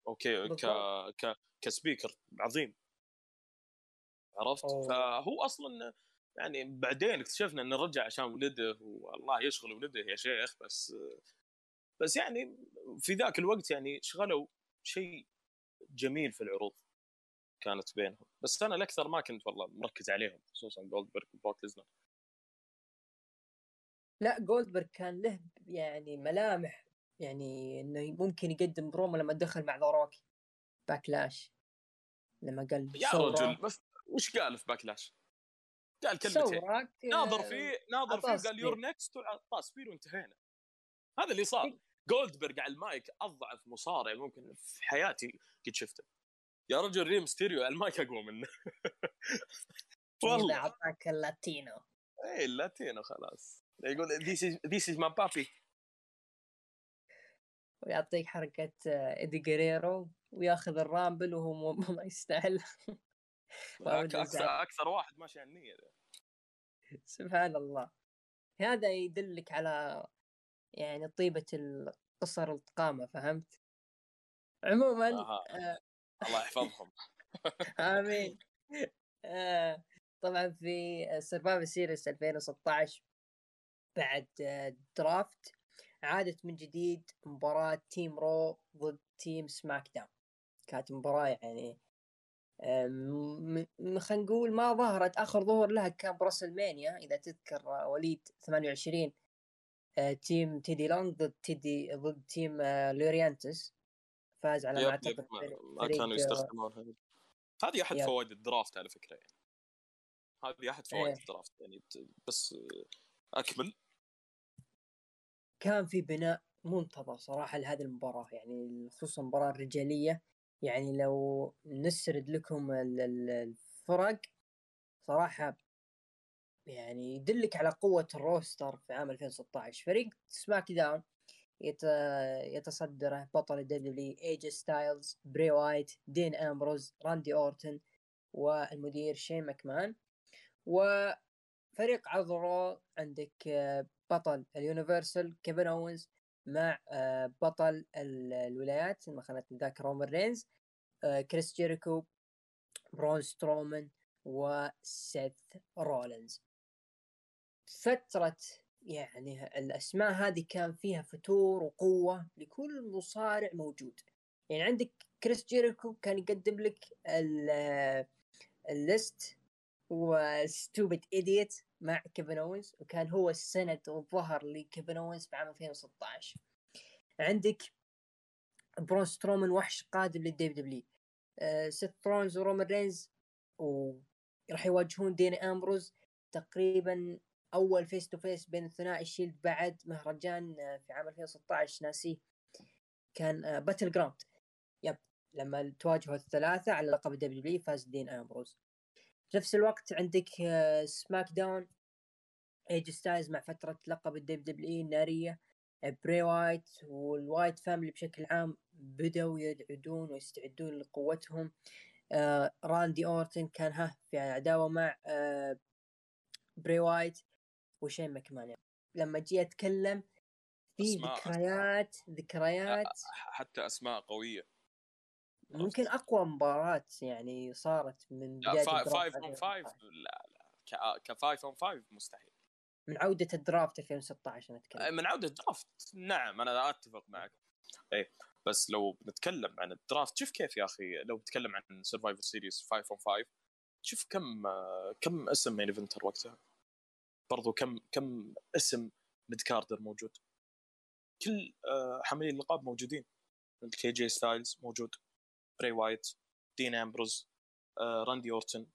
okay ك ك ك speaker عظيم. عرفت؟ أوه. فهو أصلا يعني بعدين اكتشفنا إنه رجع عشان ولده والله يشغل ولده يا شيخ بس بس يعني في ذاك الوقت يعني شغلوا شيء جميل في العروض كانت بينهم. بس أنا الأكثر ما كنت والله مركز عليهم خصوصا جولدبرغ وبروك ليزنر. لا جولدبرغ كان له يعني ملامح يعني إنه ممكن يقدم برومو لما دخل مع ذا روك في باكلاش لما قال يا رجل بس وش قال في باكلاش؟ قال كلمتين ناظر فيه ناظر فيه قال you're next وعطاه spear وانتهينا. هذا اللي صار. جولدبرغ على المايك أضعف مصارع ممكن في حياتي قد شفته. يا رجل ري ميستيريو على المايك أقوى منه. والله. أعطاك اللاتينو. اي اللاتينو خلاص. يقول this is this is my بابي ويعطيك حركة ايدي جيريرو وياخذ الرامبل وهو ما يستاهل. أكثر أكثر واحد ماشي على النية. سبحان الله. هذا يدلك على يعني طيبة القصر القامة فهمت؟ عموما آه. آه الله يحفظهم. آمين. آه طبعا في سرفايفر سيريس 2016 بعد draft عادت من جديد مباراة team رو ضد team سماك داون. كانت مباراة يعني خلينا نقول ما ظهرت آخر ظهور لها كان براسلمينيا إذا تذكر وليد 28 آه، team تيدي لونج ضد تيدي ضد team آه، لوريانتس فاز على ما أعتقد ما كانوا يستخدمون هذه أحد فوائد الدرافت على فكرة يعني. هذه أحد فوائد إيه. الدرافت يعني بس أكمل. كان في بناء منتظر صراحة لهذه المباراة يعني خصوصا المباراه الرجاليه يعني لو نسرد لكم الفرق صراحة يعني يدلك على قوة الروستر في عام 2016 فريق سماك داون يتصدره بطل الدبليو اي جي ستايلز بري وايت دين أمبروز راندي أورتن والمدير شين ماكمان. وفريق عرض رو عندك آه، بطل ال universal كيفن اونز مع آه، بطل الولايات ما خلت ذاك رومان رينز آه، كريس جيريكو برون سترومان وسيث رولينز. فترة يعني الأسماء هذه كان فيها فتور وقوة لكل مصارع موجود. يعني عندك كريس جيريكو كان يقدم لك ال list و stupid idiot مع كيفن اونز وكان هو السند والظهر لكيفن اونز في عام 2016 عندك برون سترومان وحش قادم للدبليو دبليو آه سيث رولينز ورومان رينز وراح يواجهون دين أمبروز تقريبا أول face to face بين الثنائي الشيلد بعد مهرجان آه، في عام 2016 ناسيه. كان باتل آه، جراوند yep لما تواجهوا الثلاثة على لقب الدبليو فاز دين أمبروز. في نفس الوقت عندك سماك داون اي جي ستايلز مع فترة لقب الدبليو دبليو النارية بري وايت والوايت family بشكل عام بدأوا يدعون ويستعدون لقوتهم. آه راندي أورتن كان ها في عداوة مع آه بري وايت وشين ماكمان. لما جي أتكلم في ذكريات ذكريات حتى أسماء قوية. ممكن أقوى مباراة يعني صارت من بداية فايف اون فايف لا لا كفايف اون فايف مستحيل. من عودة ال draft 2016 نتكلم. من عودة ال draft؟ نعم أنا أتفق معك. اي بس لو بنتكلم عن ال draft شوف كيف يا أخي لو بتكلم عن سرفايفر سيريز 5 on 5 شوف كم كم اسم main eventer وقتها؟ برضو كم كم اسم mid-carder موجود؟ كل آه، حاملين اللقب موجودين. اي جي ستايلز موجود. بري وايت دين امبروز راندي اورتن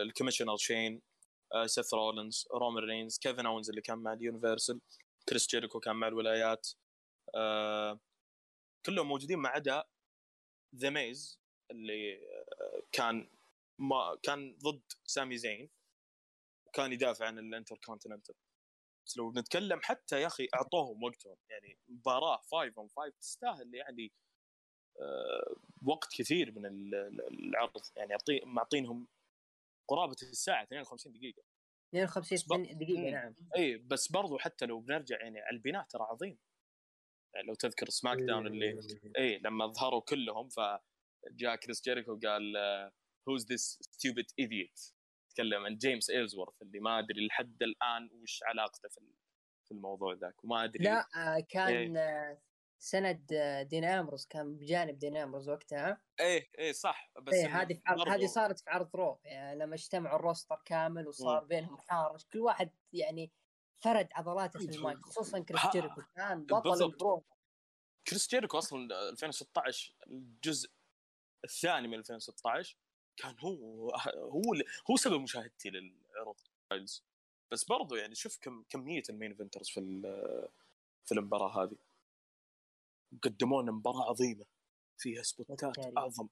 ال commissioner شين سيث رولنز رومان رينز كيفن اونز اللي كان مع ال universal كريس جيريكو كان مع الولايات كلهم موجودين ما عدا ذا ميز اللي كان ما كان ضد سامي زين وكان يدافع عن الانتر كونتيننتال بس لو بنتكلم حتى يا أخي أعطوهم وقتهم يعني مباراة 5 on 5 تستاهل يعني وقت كثير من العرض. يعني معطينهم قرابة الساعة 52 دقيقة. 52 دقيقة نعم. إي بس برضو حتى لو بنرجع يعني على البناء ترى عظيم. يعني لو تذكر سماك داون اللي إي لما ظهروا كلهم فجاء كريس جيريكو قال who's this stupid idiot تكلم عن جيمس ايلزورث اللي ما أدري لحد الآن وش علاقته في في الموضوع ذاك وما أدري لا آه، كان إيه. سند آه، دين امبروز كان بجانب دين امبروز وقتها إيه إيه صح بس إيه هذه. هذه صارت في عرض رو يعني لما اجتمعوا ال roster كامل وصار بينهم حارش كل واحد يعني فرد عضلاته في المايك خصوصا كريس جيريكو كان بطل بالضبط. ال bro كريس جيريكو أصلا 2016 الجزء الثاني من 2016 كان هو هو اللي- هو سبب مشاهدتي للعروض. بس برضو يعني شوف كم كمية ال main eventers في في المباراة هذه قدموا لنا مباراة عظيمة فيها سبوتات. أعظم.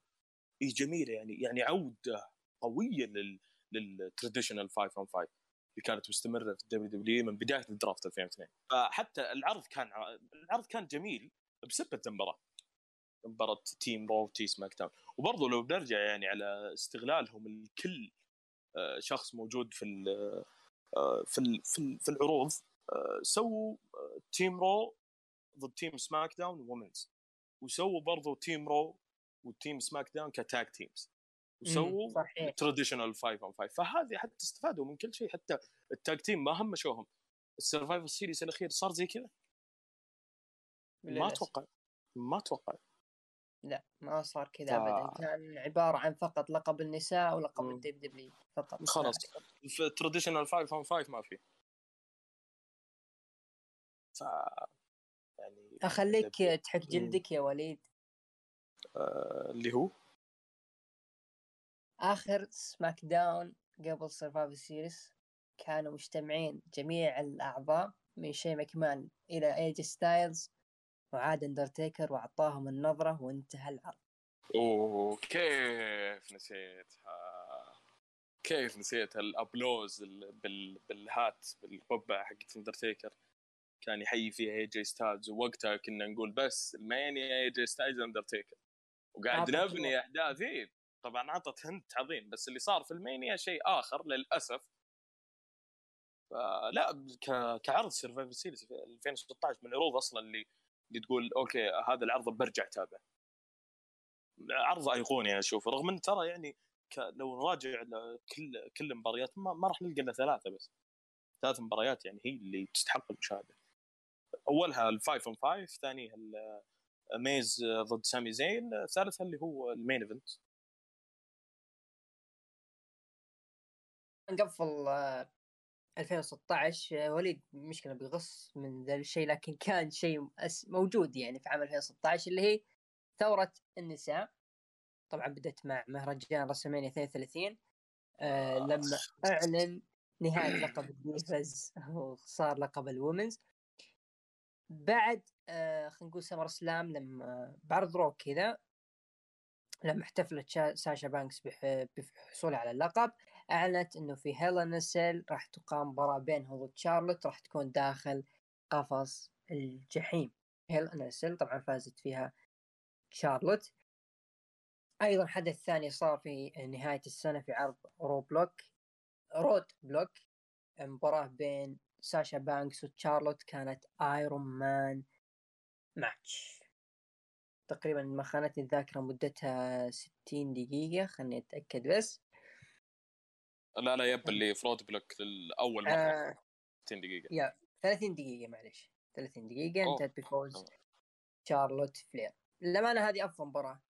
إي جميلة يعني يعني عودة قوية لل لل traditional 5 on 5 اللي كانت مستمرة في الدبليو دبليو من بداية ال draft 2002 فحتى العرض كان العرض كان جميل بسبة المباراة. مباراة team رو team سماك داون وبرضه لو بنرجع يعني على استغلالهم الكل آه، شخص موجود في ال آه، في ال في, ال في العروض آه، سووا team رو ضد team سماك داون women's وسووا برضو team رو وteam سماك داون ك tag teams وسووا traditional 5 on 5 فهذه حتى استفادوا من كل شيء حتى ال tag team ما همشوهم السرفايفر سيريز الأخير صار زي كذا. ما. أتوقع ما أتوقع. لا ما صار كذا ف- ابدا. كان عبارة عن فقط لقب النساء ولقب. الدبليو دبليو فقط. خلاص. في ال traditional 5 on 5 ما في. ف أخليك. تحك جلدك يا وليد. آه اللي هو؟ آخر سماك داون قبل سرفايفر سيريس كانوا مجتمعين جميع الأعضاء من شين مكمان إلى اي جي ستايلز وعاد اندرتيكر وأعطاهم النظرة وانتهى العرض. أوه كيف نسيتها؟ كيف نسيت ال applause ال- بال... بالهات بالقبعة حقت اندرتيكر كان يحيي فيها اي جي ستايلز ووقتها كنا نقول بس المانيا اي جي ستايلز اندرتيكر وقاعد نبني أحداث إيه، طبعا عطت hint عظيم بس اللي صار في المانيا شيء آخر للأسف. فلا. كعرض سرفايفر سيريز في 2016 من العروض أصلا اللي اللي تقول okay هذا العرض برجع اتابعه عرض أيقوني أنا أشوفه رغم إن ترى يعني. لو نراجع كل كل المباريات ما, ما راح نلقى إلا ثلاثة بس. ثلاث مباريات يعني هي اللي تستحق المشاهدة. أولها ال five on five ثانيها ميز ضد سامي زين ثالثها اللي هو ال main event نقفل آه، 2016 آه، وليد مشكلة بيغص من ذا الشيء لكن كان شيء موجود يعني في عام 2016 اللي هي ثورة النساء. طبعا بدأت مع مهرجان رسمين 32 آه لما أعلن نهاية لقب ال divas وصار لقب ال women's بعد آه خلينا نقول سمر سلام لما بعرض رو كذا لما احتفلت شا- ساشا بانكس بح- بحصولها على اللقب أعلنت إنه في هيل إن ا سيل راح تقام مباراة بينها ضد شارلوت راح تكون داخل قفص الجحيم. هيل إن ا سيل طبعا فازت فيها شارلوت. أيضا حدث ثاني صار في نهاية السنة في عرض رو بلوك رودبلوك مباراة بين ساشا بانكس وشارلوت كانت iron man match تقريبا ما خانتني الذاكرة مدتها 60 دقيقة خلني أتأكد بس. لا لا yep اللي ف رودبلوك الأول مرة. آه. 60 دقيقة. يا 30 دقيقة معلش 30 دقيقة أوه. انتهت بفوز. شارلوت فلير. للأمانة هذه أفضل مباراة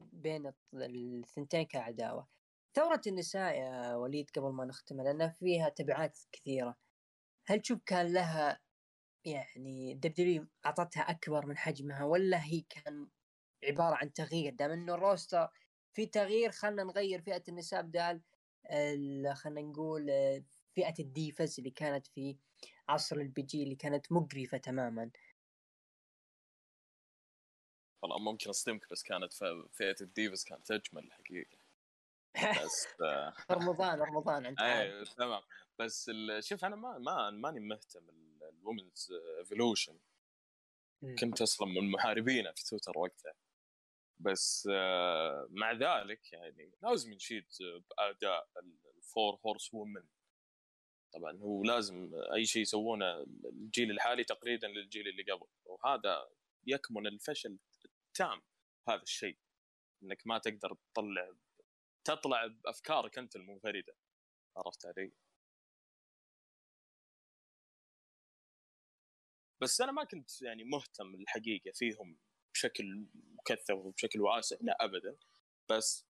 بين الثنتين كعداوة ثورة النساء يا وليد قبل ما نختم لأن فيها تبعات كثيرة. هل تشوف كان لها يعني دبدبي أعطتها أكبر من حجمها ولا هي كان عبارة عن تغيير؟ دام إنه ال roster في تغيير خلنا نغير فئة النساء بدال ال- خلنا نقول آه، فئة ال divas اللي كانت في عصر ال PG اللي كانت مقرفة تماما. والله ممكن أصدمك بس كانت فئة ال divas كانت اجمل الحقيقة. بس آه، رمضان رمضان أنت إيه تمام. بس شوف أنا ما ما ماني مهتم ال women's evolution. كنت أصلا من محاربينه في تويتر وقتها. بس آه، مع ذلك يعني لازم نشيد بأداء الفور هورس وومن طبعا هو لازم أي شيء يسوونه الجيل الحالي تقليدا للجيل اللي قبل. وهذا يكمن الفشل التام هذا الشيء. إنك ما تقدر تطلع تطلع بأفكارك أنت المنفردة. عرفت علي؟ بس أنا ما كنت يعني مهتم الحقيقة فيهم بشكل مكثف وبشكل واسع لا ابدا. بس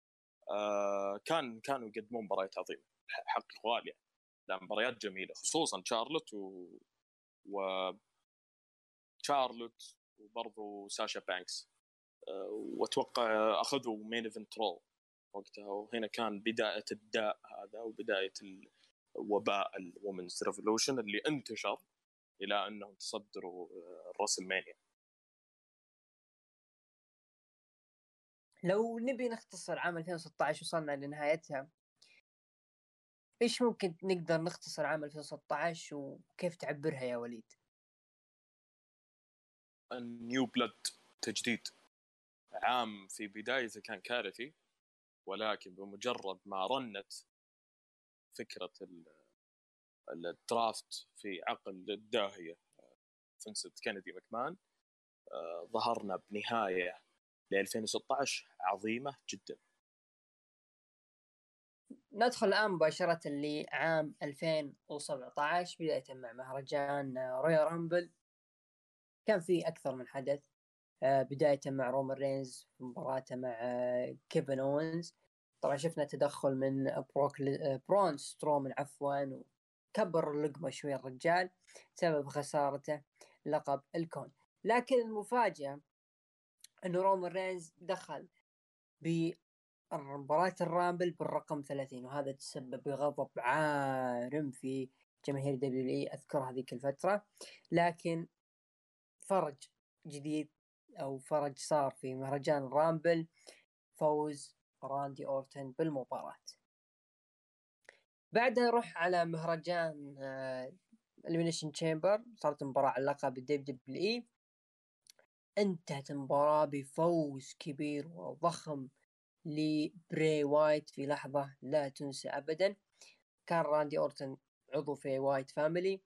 آه كان كانوا يقدمون مباريات عظيمة حق الغالي يعني. مباريات جميلة خصوصا شارلوت و و شارلوت وبرضو ساشا بانكس. أه وأتوقع أخذوا main event رو وقتها. وهنا كان بداية الداء هذا وبداية وباء ال women's revolution اللي انتشر. إلى أنهم تصدروا الراسلمانيا لو نبي نختصر عام 2016 وصلنا لنهايتها إيش ممكن نقدر نختصر عام 2016 وكيف تعبرها يا وليد؟ النيو بلد تجديد عام في بدايته كان كارثي ولكن بمجرد ما رنت فكرة ال draft في عقل الداهية. فينسنت كينيدي مكمان ظهرنا بنهاية ل 2016 عظيمة جدا. ندخل الآن مباشرة لعام 2017 بداية مع مهرجان رويال رامبل كان في أكثر من حدث. آه، بداية مع رومان رينز مباراته مع كيفن اونز طبعا شفنا تدخل من بروك براون سترومن عفوا وكبر اللقمه شوي الرجال سبب خسارته لقب اليونيفرسال. لكن المفاجأة إنه رومان رينز دخل بمباراة الرامبل بالرقم 30 وهذا تسبب بغضب عارم في جماهير دبليو دبليو إي اذكر هذيك الفترة. لكن فرق جديد أو فرق صار في مهرجان ال Rumble فوز راندي أورتن بالمباراة. بعدها نروح على مهرجان Elimination آه، Chamber صارت مباراة على لقب ال WWE انتهت المباراة بفوز كبير وضخم لبراي وايت في لحظة لا تنسى أبدا. كان راندي أورتن عضو في Wyatt Family.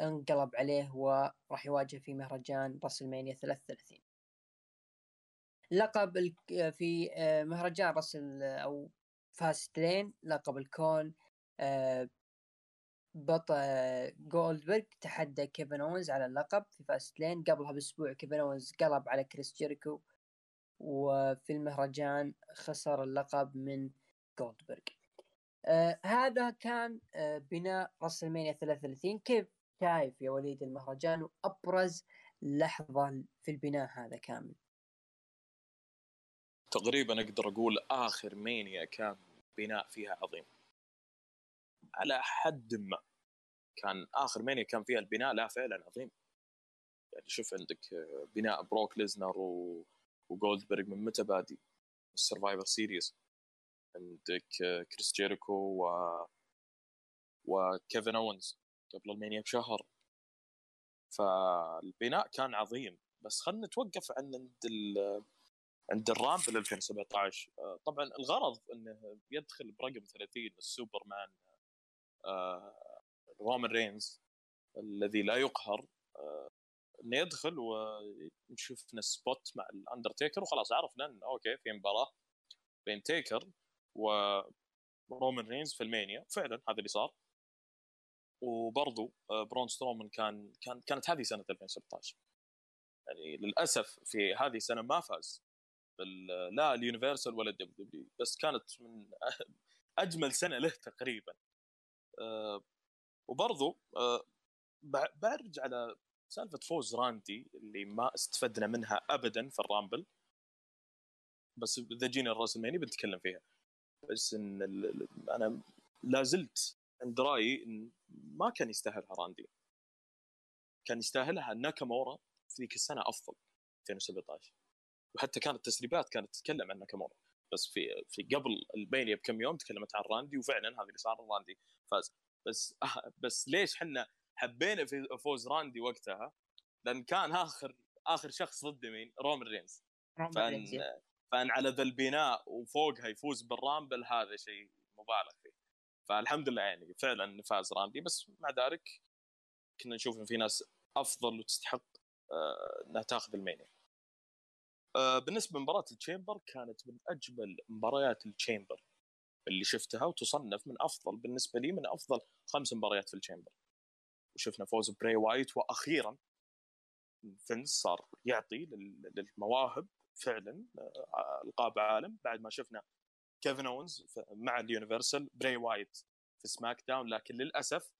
انقلب عليه وراح يواجه في مهرجان WrestleMania 33 لقب في آه، مهرجان Wrestle أو Fastlane. لقب الكون. آه، بطل جولدبرغ تحدى كيفن اونز على اللقب في Fastlane. قبلها بأسبوع كيفن اونز قلب على كريس جيريكو وفي المهرجان خسر اللقب من جولدبرغ. آه هذا كان آه بناء راسلمانيا 33 كيف شايف يا وليد المهرجان؟ وأبرز لحظة في البناء هذا كامل. تقريبا أقدر أقول آخر مانيا كان بناء فيها عظيم. على حد ما. كان آخر مانيا كان فيها البناء لا فعلا عظيم. يعني شوف عندك بناء بروك ليزنر و... وجولدبرغ من متى بادي؟ ال Survivor Series. عندك كريس جيريكو و وكيفن اونز قبل ال Mania بشهر. فالبناء كان عظيم. بس خلينا نتوقف عند ال... عند ال Rumble 2017 طبعا الغرض إنه يدخل برقم 30 السوبرمان آه، رومان رينز الذي لا يقهر آه، إنه يدخل ونشوفنا spot مع الأندرتيكر وخلاص عرفنا إنه okay في مباراة بين تيكر ورومان رينز في ال Mania. فعلا هذا اللي صار. وبرضو آه، برون سترومان كان كان كانت هذه سنة 2016 يعني للأسف في هذه السنة ما فاز لا ال Universal ولا ال WW بس كانت من أجمل سنة له تقريبا. وبرضو أه برجع على سالفة فوز راندي اللي ما استفدنا منها ابدا في ال Rumble. بس إذا جينا ال WrestleMania بنتكلم فيها. بس إن أنا لا زلت عند رأيي إن ما كان يستاهلها راندي كان يستاهلها ناكامورا في ذيك السنة أفضل 2017 وحتى كانت تسريبات كانت تتكلم عن ناكامورا. بس في في قبل ال Mania بكم يوم تكلمت عن راندي وفعلا هذا اللي صار راندي فاز. بس بس ليش إحنا حبينا في فوز راندي وقتها؟ لأن كان آخر آخر شخص ضد مين؟ رومان رينز. فان فان على ذا البناء وفوقها يفوز بال Rumble هذا شيء مبالغ فيه. فالحمد لله يعني فعلا فاز راندي. بس مع ذلك كنا نشوف إن في ناس أفضل وتستحق آه، إنها تاخذ ال Mania آه، بالنسبة لمباراة ال Chamber كانت من أجمل مباريات ال Chamber اللي شفتها وتصنف من أفضل بالنسبة لي من أفضل خمس مباريات في ال Chamber. وشفنا فوز براي وايت وأخيرا فينس صار يعطي للمواهب فعلا آه، ألقاب عالم. بعد ما شفنا كيفن اونز مع ال Universal براي وايت في SmackDown. لكن للأسف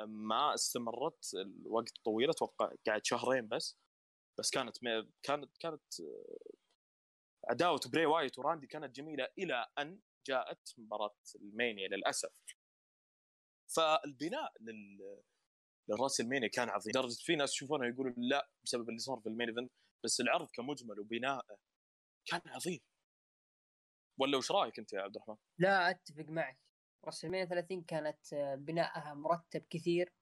ما استمرت لوقت طويل أتوقع قاعد شهرين بس. بس كانت كانت كانت آه، عداوة براي وايت وراندي كانت جميلة إلى أن جاءت مباراة ال Mania للأسف. فالبناء لل لل WrestleMania كان عظيم. لدرجة في ناس يشوفونه يقولوا لا بسبب اللي صار في ال main event بس العرض كمجمل وبناءه كان عظيم. ولا وش رأيك أنت يا عبد الرحمن؟ لا أتفق معك. رأس 30 كانت آه، بناءها مرتب كثير.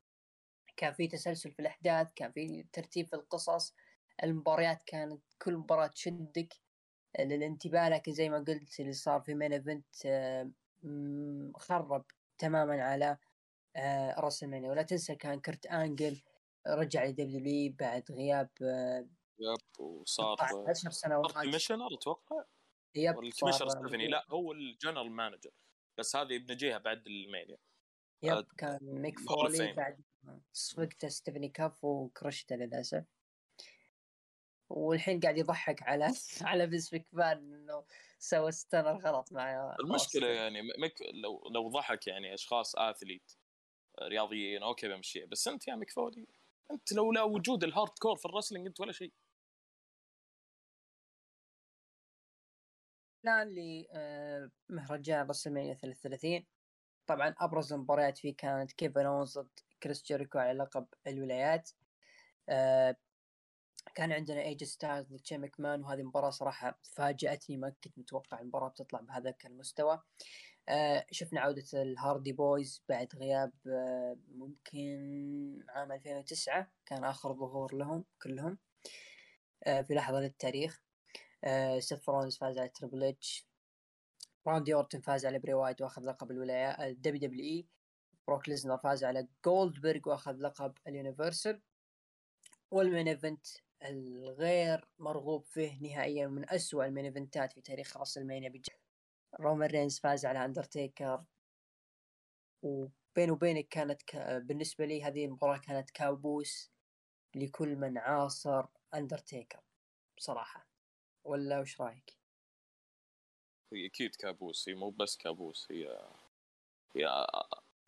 كان في تسلسل في الأحداث كان في ترتيب في القصص. المباريات كانت كل مباراة تشدك للانتباه لكن زي ما قلت اللي صار في main event آه، خرب تماما على آه، WrestleMania ولا تنسى كان كرت آنجل رجع ل W بعد غياب Yep وصار 10 سنوات commissioner أتوقع؟ Yep ال commissioner ستيفني لا هو ال general manager بس هذه بنجيها بعد المانيا. يب آه كان ميك فولي بعد صفقته ستيفني كاف وكرشته للأسف. والحين قاعد يضحك على على بيس مكفان إنه سوى ستانر غلط مع المشكلة يعني ميك لو لو ضحك يعني أشخاص آثليت رياضيين أوكي بمشيها بس أنت يا ميك فولي انت لولا وجود الهارد كور في الرسلينج أنت ولا شيء. الان لمهرجان WrestleMania 33 طبعا أبرز المباريات فيه كانت كيفن اونز ضد كريس جيريكو على لقب الولايات. آه، كان عندنا AJ Styles ضد شين مكمان وهذه المباراة صراحة فاجأتني ما كنت متوقع المباراة بتطلع بهذا المستوى. آه شفنا عودة ال Hardy Boyz بعد غياب آه ممكن عام 2009 كان آخر ظهور لهم كلهم آه في لحظة للتاريخ. آه رولينز فاز على تريبل اتش راندي اورتن فاز على براي وايت وأخذ لقب الولايات ال WWE بروك ليزنر فاز على جولدبرغ وأخذ لقب ال Universal. وال main event الغير مرغوب فيه نهائيا من أسوأ ال main event ات في تاريخ WrestleMania رومان رينز فاز على أندرتيكر وبين وبينك كانت ك... بالنسبة لي هذه المباراة كانت كابوس لكل من عاصر أندرتيكر بصراحة ولا وش رأيك؟ هي أكيد كابوس هي مو بس كابوس هي هي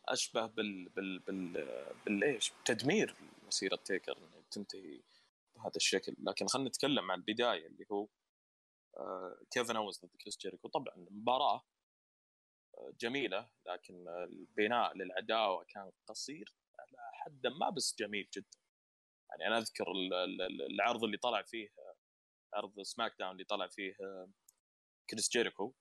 أشبه بال بال بال بالإيش؟ تدمير مسيرة تيكر تنتهي بهذا الشكل. لكن خلينا نتكلم عن البداية اللي هو كيفن اونز ضد كريس جيريكو. طبعا مباراه آه، جميلة لكن البناء للعداوة كان قصير على حد ما بس جميل جدا. يعني أنا أذكر العرض اللي طلع فيه عرض سماك داون اللي طلع فيه آه، كريس جيريكو.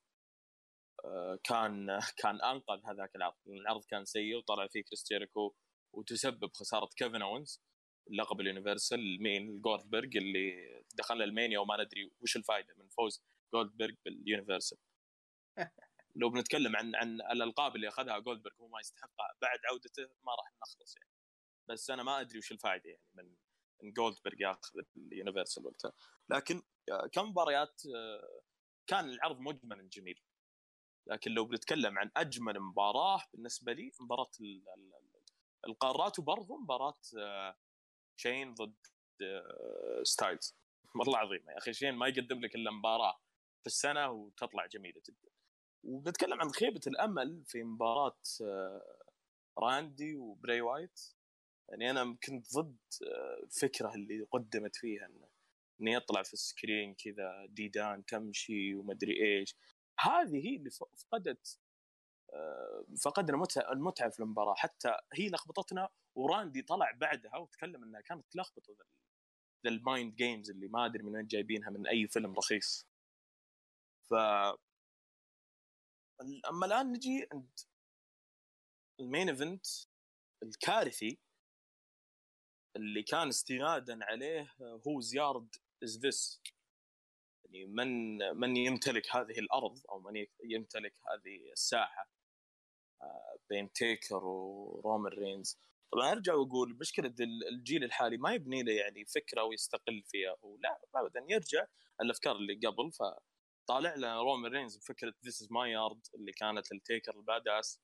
آه، كان كان أنقذ هذاك العرض. العرض كان سيء وطلع فيه كريس جيريكو وتسبب خسارة كيفن اونز لقب ال Universal مين؟ جولدبرغ اللي دخل ال Mania وما ندري وش الفائده من فوز جولدبرغ بال Universal. لو بنتكلم عن عن الألقاب اللي أخذها جولدبرغ هو ما يستحقها بعد عودته ما راح نخلص يعني. بس أنا ما أدري وش الفائده يعني من من جولدبرغ ياخذ ال Universal وقتها. لكن كمباريات آه، كان العرض مجملا جميل. لكن لو بنتكلم عن أجمل مباراة بالنسبة لي مباراة القارات وبرضه مباراة شين ضد ستايلز. والله عظيم يا أخي شين ما يقدم لك إلا مباراة في السنة وتطلع جميلة جدا. وبنتكلم عن خيبة الأمل في مباراة آه، راندي وبراي وايت. يعني أنا كنت ضد الفكرة آه، اللي قدمت فيها إنه إنه يطلع في ال screen كذا ديدان تمشي ومدري إيش. هذه هي اللي فقدت آه، فقدنا المتعة في المباراة. حتى هي لخبطتنا وراندي طلع بعدها وتكلم إنها كانت تلخبط ذا ال mind games اللي ما أدري من وين جايبينها من أي فيلم رخيص. ف أما الآن نجي عند ال main event الكارثي اللي كان استنادا عليه whose yard is this يعني من من يمتلك هذه الأرض أو من يمتلك هذه الساحة؟ آه، بين تيكر ورومان رينز. طبعا أرجع وأقول مشكلة الجيل الحالي ما يبني له يعني فكرة ويستقل فيها هو لا ابدا يرجع الأفكار اللي قبل فطالع لنا رومان رينز بفكرة this is my yard اللي كانت التيكر ال badass.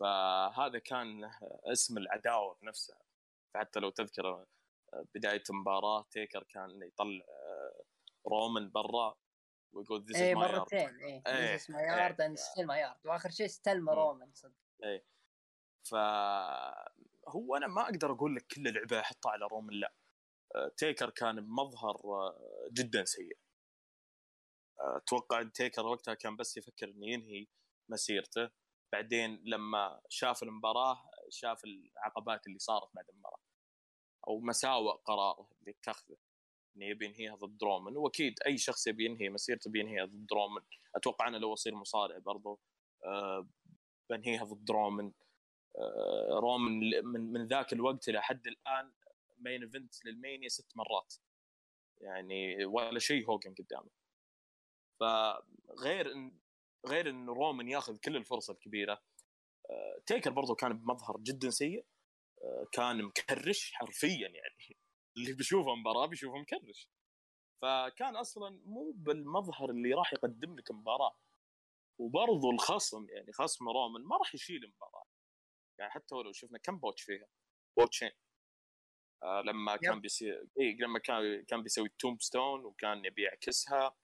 فهذا كان اسم العداوة بنفسها فحتى لو تذكر بداية المباراة تيكر كان يطلع رومان برا ويقول this yard مرتين اي ذيس از ماي يارد and still my yard وآخر شيء استلم رومان صدق. اي فهو أنا ما أقدر أقول لك كل لعبة احطها على رومان لا تيكر كان بمظهر جدا سيء. أتوقع إن تيكر وقتها كان بس يفكر إنه ينهي مسيرته. بعدين لما شاف المباراة شاف العقبات اللي صارت بعد المباراة. أو مساوئ قراره اللي اتخذه. إنه يبي ينهيها ضد رومان وأكيد أي شخص يبي ينهي مسيرته بينهيها ضد رومان أتوقع أنا لو أصير مصارع برضو أه بنهيها ضد رومان أه رومان من من ذاك الوقت إلى حد الآن main event لل Mania ست مرات. يعني ولا شيء هوجن قدامه. فغير ان غير إن رومان ياخذ كل الفرص الكبيرة أه تيكر برضو كان بمظهر جدا سيء. أه كان مكرش حرفيا يعني. اللي بيشوفه مباراة بيشوفه مكرش. فكان أصلا مو بالمظهر اللي راح يقدم لك مباراة. وبرضو الخصم يعني خصم رومان ما راح يشيل المباراه يعني حتى لو شفنا كم botch فيها. botch ين آه لما يب. كان بيصير اي لما كان كان بيسوي tombstone وكان يبي يعكسها.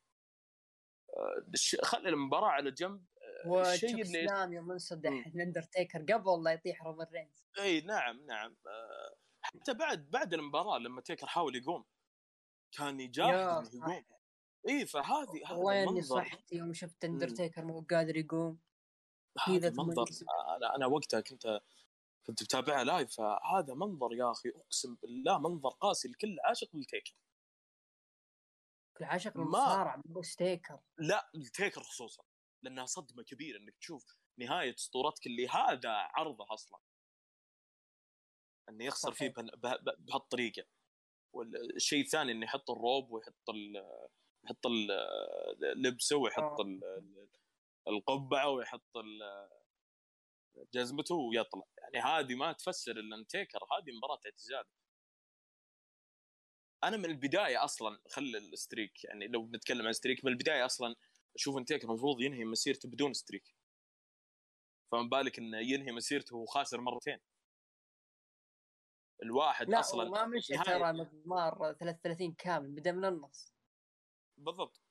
آه خلي المباراة على جنب. والشيء اللي اسلام يوم انصدح الاندرتيكر قبل لا يطيح رومان رينز. اي نعم نعم. آه حتى بعد بعد المباراة لما تيكر حاول يقوم. كان يجاهد يقوم. اي فهذه والله إني صحت يوم شفت اندرتيكر مو قادر يقوم. هذا منظر أنا أنا وقتها كنت كنت بتابعها live فهذا منظر يا أخي أقسم بالله منظر قاسي لكل عاشق للتيكر. كل عاشق للمصارع بس تيكر. لا التيكر خصوصا لأنها صدمة كبيرة إنك تشوف نهاية اسطورتك اللي هذا عرضه أصلا. إنه يخسر فيه بهالطريقة. والشيء الثاني إنه يحط الروب ويحط ال يحط اللبسه ويحط القبعة ويحط جزمته ويطلع. يعني هذه ما تفسر إلا ان تيكر هذه مباراة اعتزال. أنا من البداية أصلا خل ال streak يعني لو بنتكلم عن streak من البداية أصلا أشوف ان تيكر المفروض ينهي مسيرته بدون streak. فما بالك إنه ينهي مسيرته وهو خاسر مرتين. الواحد لا أصلا ما مشى ترى مضمار 33 كامل بدأ من النص. بالضبط.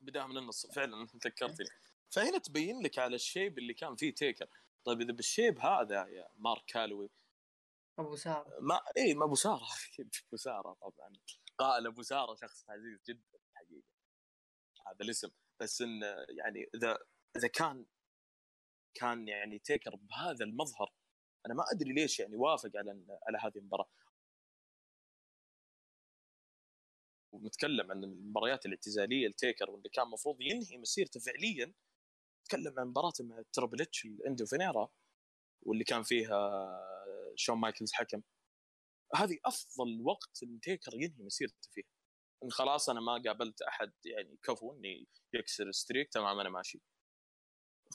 بدأ من النص فعلا ذكرتني فهنا تبين لك على ال shape اللي كان فيه تيكر. طيب إذا بال shape هذا يا مارك كالوي أبو سارة. ما اي ما أبو سارة. أكيد أبو سارة طبعا. قال أبو سارة شخص عزيز جدا الحقيقة هذا الاسم. بس إن يعني إذا إذا كان كان يعني تيكر بهذا المظهر أنا ما أدري ليش يعني وافق على على هذه المباراة. ونتكلم عن المباريات الاعتزالية لتيكر واللي كان المفروض ينهي مسيرته فعليا. تكلم عن مباراته مع تربل اتش ال End of an Era واللي كان فيها شون مايكلز حكم. هذه أفضل وقت ان تيكر ينهي مسيرته فيه إن خلاص أنا ما قابلت أحد يعني كفو إني يكسر streak تمام أنا ماشي.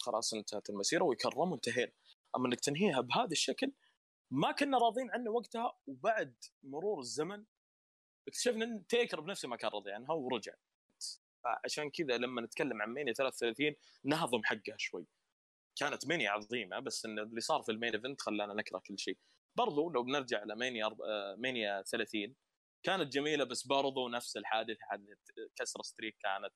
خلاص انتهت المسيرة ويكرم وانتهينا. أما إنك تنهيها بهذا الشكل ما كنا راضين عنه وقتها وبعد مرور الزمن اكتشفنا إن تيكر بنفسه ما كان راضي عنها ورجع. عشان كذا لما نتكلم عن مانيا 33 نهضم حقها شوي. كانت مانيا عظيمة بس إن اللي صار في ال main event خلانا نكره كل شيء. برضو لو بنرجع آه، مانيا 30 كانت جميلة بس برضو نفس الحادثه حادثه كسر streak كانت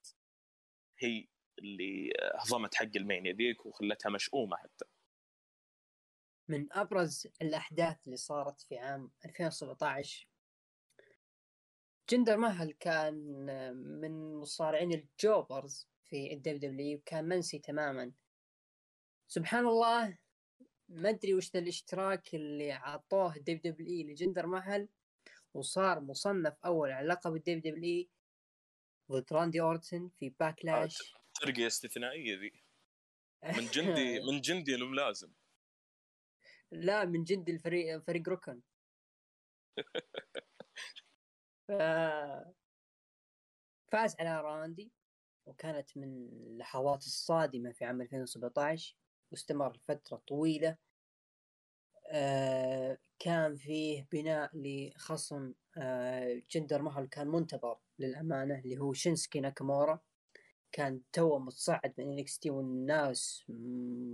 هي اللي هضمت حق المانيا ذيك وخلتها مشؤومة حتى. من أبرز الأحداث اللي صارت في عام 2017 جندر مهل كان من مصارعين ال jobbers في الدبليو دبليو وكان منسي تماما. سبحان الله ما أدري وش الاشتراك اللي عطوه الدب دبليو لجندر مهل وصار مصنف أول على لقب الدب دبليو ضد راندي أورتن في باكلاش. ترقية استثنائية ذي. من جندي من جندي الملازم لا من جندي الفريق فريق ركن ف... فاز على راندي وكانت من اللحظات الصادمة في عام 2017 واستمر لفترة طويلة. آه كان فيه بناء لخصم آه جندر مهل كان منتظر للأمانة اللي هو شينسكي ناكامورا. كان تو متصعد من NXT والناس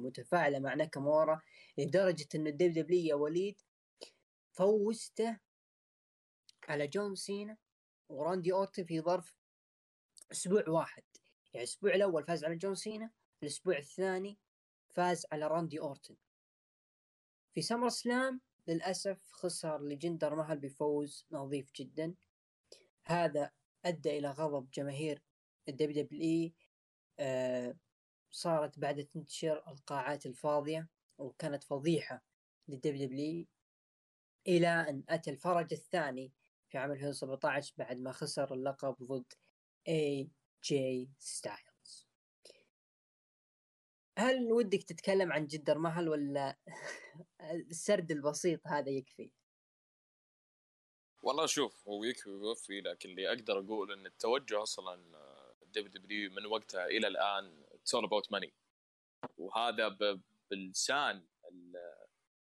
متفاعلة مع ناكامورا لدرجة إن الدب دبليو وليد فوزته على جون سينا وراندي أورتن في ظرف أسبوع واحد. يعني الأسبوع الأول فاز على جون سينا الأسبوع الثاني فاز على راندي أورتن. في سمر سلام للأسف خسر لجندر مهل بفوز نظيف جدا. هذا أدى إلى غضب جماهير ال WWE آه صارت بعد تنتشر القاعات الفاضية وكانت فضيحة للدبليو دبليو إلى أن أتى الفرج الثاني في عام 2017 بعد ما خسر اللقب ضد اي جي ستايلز هل ودك تتكلم عن جندر مهل ولا السرد البسيط هذا يكفي؟ والله شوف هو يكفي ويوفي لكن اللي أقدر أقول إن التوجه أصلا دبليو دبليو من وقتها إلى الآن it's all about money وهذا بلسان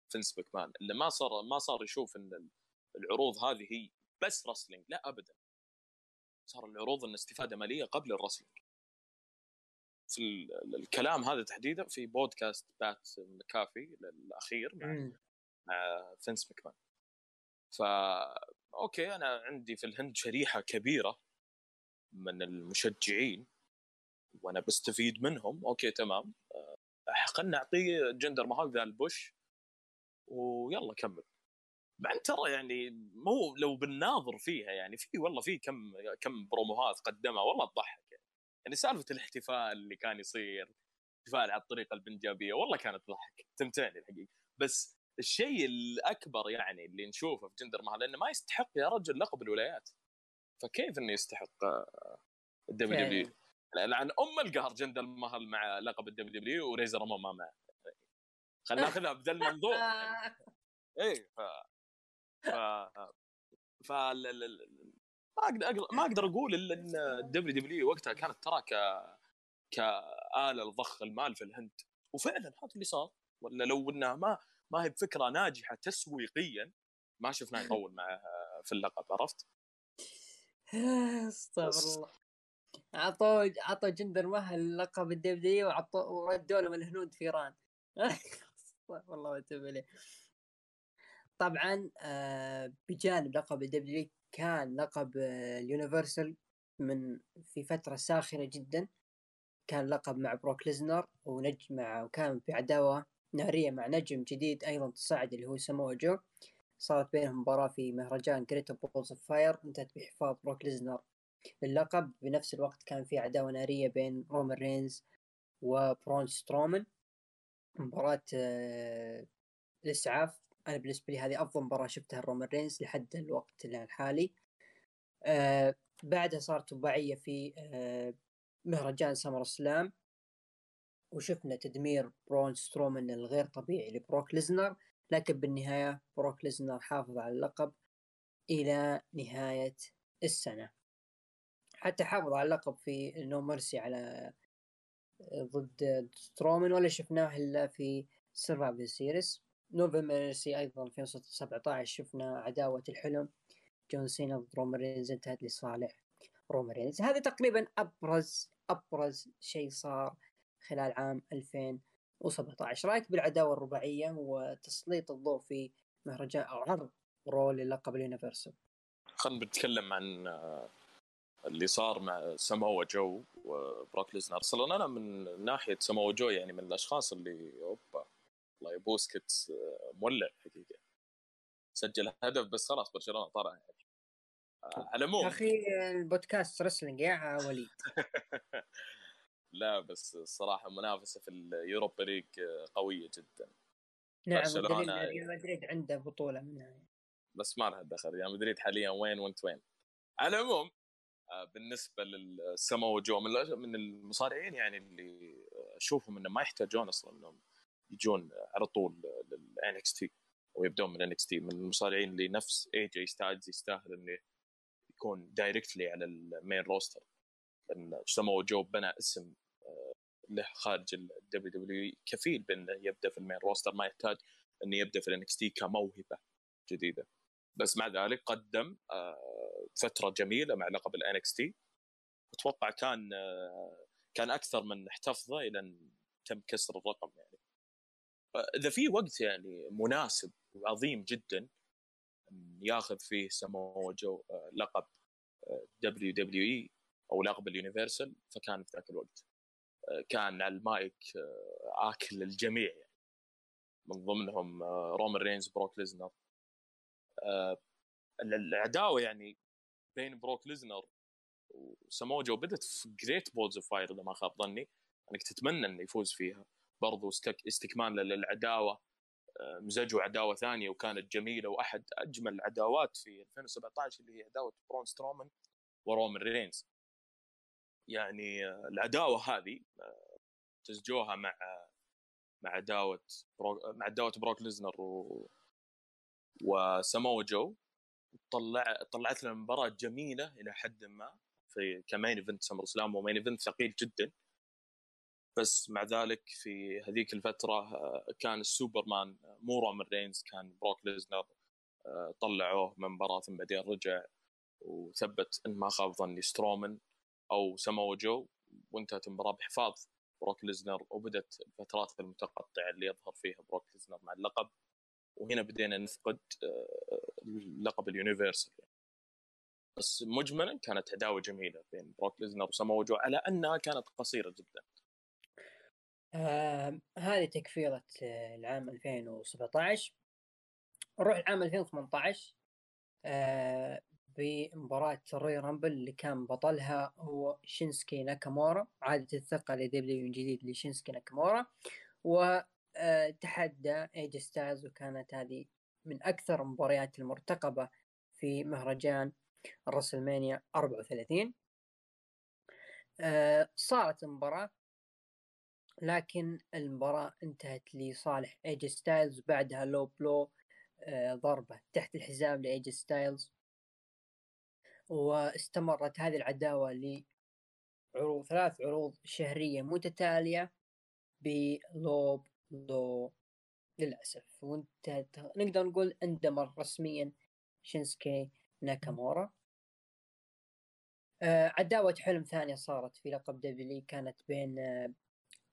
فينس ماكمان اللي ما صار ما صار يشوف إن العروض هذه هي بس wrestling لا ابدا. صار العروض إن استفادة مالية قبل ال wrestling في الكلام هذا تحديدا في بودكاست بات مكافي الاخير مع, مع فينس مكمان. فا أوكي أنا عندي في الهند شريحة كبيرة من المشجعين وأنا بستفيد منهم. أوكي تمام. خلنا نعطيه جندر مهال ذا ال push. ويلا كمل. بعد ترى يعني مو لو بنناظر فيها يعني في والله في كم كم بروموهات قدمها والله تضحك يعني. يعني سالفة الاحتفال اللي كان يصير احتفال على الطريقة البنجابيه والله كانت تضحك تمتعني الحقيقة. بس الشيء الأكبر يعني اللي نشوفه في جندر مهال إنه ما يستحق يا رجل لقب الولايات. فكيف إنه يستحق الدبليو دبليو لأن أم القهر جندر مهل مع لقب الدبليو دبليو وليزنر ما معه خلينا ناخذها بذا المنظور يعني. إيه ف ف ف ما أقدر ما أقدر أقول إلا إن الدبليو دبليو وقتها كانت ترى ك كآلة لضخ المال في الهند. وفعلا هذا اللي صار. ولا لو إنها ما ما هي بفكرة ناجحة تسويقيا ما شفناه يطول معه في اللقب عرفت؟ استغفر الله. عطوا عطوا جندر مهل لقب الدبليو وعطوا وردوا لهم الهنود فيران والله ما عليه طبعا آه بجانب لقب الدبليو كان لقب آه اليونيفرسال من في فترة ساخنة جدا. كان لقب مع بروك ليزنر ونجم مع وكان في عداوة نارية مع نجم جديد أيضا تصاعد اللي هو سمو جو. صارت بينهم مباراة في مهرجان جريت بولز اوف فاير انتهت بحفاظ بروك ليزنر اللقب بنفس الوقت كان في عداوة نارية بين رومان رينز وبرون سترومان. مباراة آه، الإسعاف أنا بالنسبة لي هذه أفضل مباراة شفتها الرومان رينز لحد الوقت الحالي. آه بعدها صارت رباعية في آه مهرجان سمر سلام. وشفنا تدمير برون سترومان الغير طبيعي لبروك ليزنر لكن بالنهاية بروك ليزنر حافظ على اللقب إلى نهاية السنة. حتى حافظ على اللقب في نو مرسي على ضد سترومان ولا شفناه إلا في سرفايفل سيريس نوفمبر أيضا 2017 شفنا عداوة الحلم. جون سينا ضد رومان رينز انتهت لصالح رومان رينز. هذا تقريبا أبرز أبرز شيء صار خلال عام 2017 رأيك بالعداوة الرباعية وتسليط الضوء في مهرجان أو عرض Raw للقب ال Universal؟ خلينا نتكلم عن اللي صار مع سمو جو وبروك ليزنر. أصلا أنا من ناحية سمو جو يعني من الأشخاص اللي اوبا الله يبوسكت مولع حقيقة. سجل هدف بس خلاص برشلونة طلع يعني. على العموم. أخي البودكاست wrestling يا وليد. لا بس الصراحة المنافسه في ال Europa League قوية جدا. نعم ريال مدريد عنده بطولة منها. بس ما لها دخل. ريال مدريد حاليا وين وانت وين؟ على العموم آه، بالنسبة للسمو جو من المصارعين يعني اللي أشوفهم إنه ما يحتاجون أصلا إنهم يجون على طول لل NXT أو يبدون من NXT من المصارعين اللي نفس اي جي ستايلز يستاهل إنه يكون directly على ال main roster لأن سمو جو بنى اسم آه، له خارج ال WW كفيل بانه يبدأ في ال main roster ما يحتاج إنه يبدأ في ال NXT كموهبة جديدة. بس مع ذلك قدم آه، فترة جميلة مع لقب ال NXT أتوقع كان آه، كان أكثر من احتفظ به إلى أن تم كسر الرقم يعني. إذا في وقت يعني مناسب وعظيم جدا ياخذ فيه سمو جو آه، لقب WWE أو لقب ال Universal فكان في ذاك الوقت كان على المايك آكل الجميع يعني. من ضمنهم رومان رينز بروك ليزنر. العداوة يعني بين بروك ليزنر وسامو جو بدت في Great Balls of Fire إذا ما خاب ظني. انك تتمنى إنه يفوز فيها. برضو استكمال للعداوة. آه، مزجوا عداوة ثانية وكانت جميلة وأحد أجمل العداوات في 2017 اللي هي عداوة برون سترومان ورومان رينز. يعني آه، العداوة هذه آه، مزجوها مع مع عداوة مع عداوة بروك ليزنر و... وسامو جو. طلع طلعت لنا مباراة جميلة إلى حد ما في ك main event SummerSlam و main event ثقيل جدا. بس مع ذلك في هذيك الفترة آه، كان السوبرمان آه، مو رومان رينز كان بروك ليزنر آه، طلعوه من مباراة بعدين رجع وثبت إن ما خاب ظني سترومان أو سمو جو وانتهت المباراة بحفاظ بروك ليزنر وبدت الفترات المتقطعه اللي يظهر فيها بروك ليزنر مع اللقب وهنا بدينا نفقد لقب ال Universal. بس مجملا كانت عداوة جميلة بين بروك ليزنر وسمو جو على أنها كانت قصيرة جدا آه هذه كفترة آه، العام 2017 نروح العام 2018 آه بمباراة Royal Rumble اللي كان بطلها هو شينسكي ناكامورا عادت الثقة ل WWE جديد لشينسكي ناكامورا. وتحدى آه، اي جي ستايلز وكانت هذه من أكثر المباريات المرتقبة في مهرجان ال WrestleMania 34 آه صارت المباراة لكن المباراة انتهت لصالح اي جي ستايلز بعدها low blow آه ضربة تحت الحزام لاي جي ستايلز واستمرت هذه العداوة لعروض ثلاث عروض شهرية متتالية ب low blow للأسف وانت نقدر نقول اندمر رسميا شينسكي ناكامورا. آه عداوة حلم ثانية صارت في لقب WWE كانت بين آه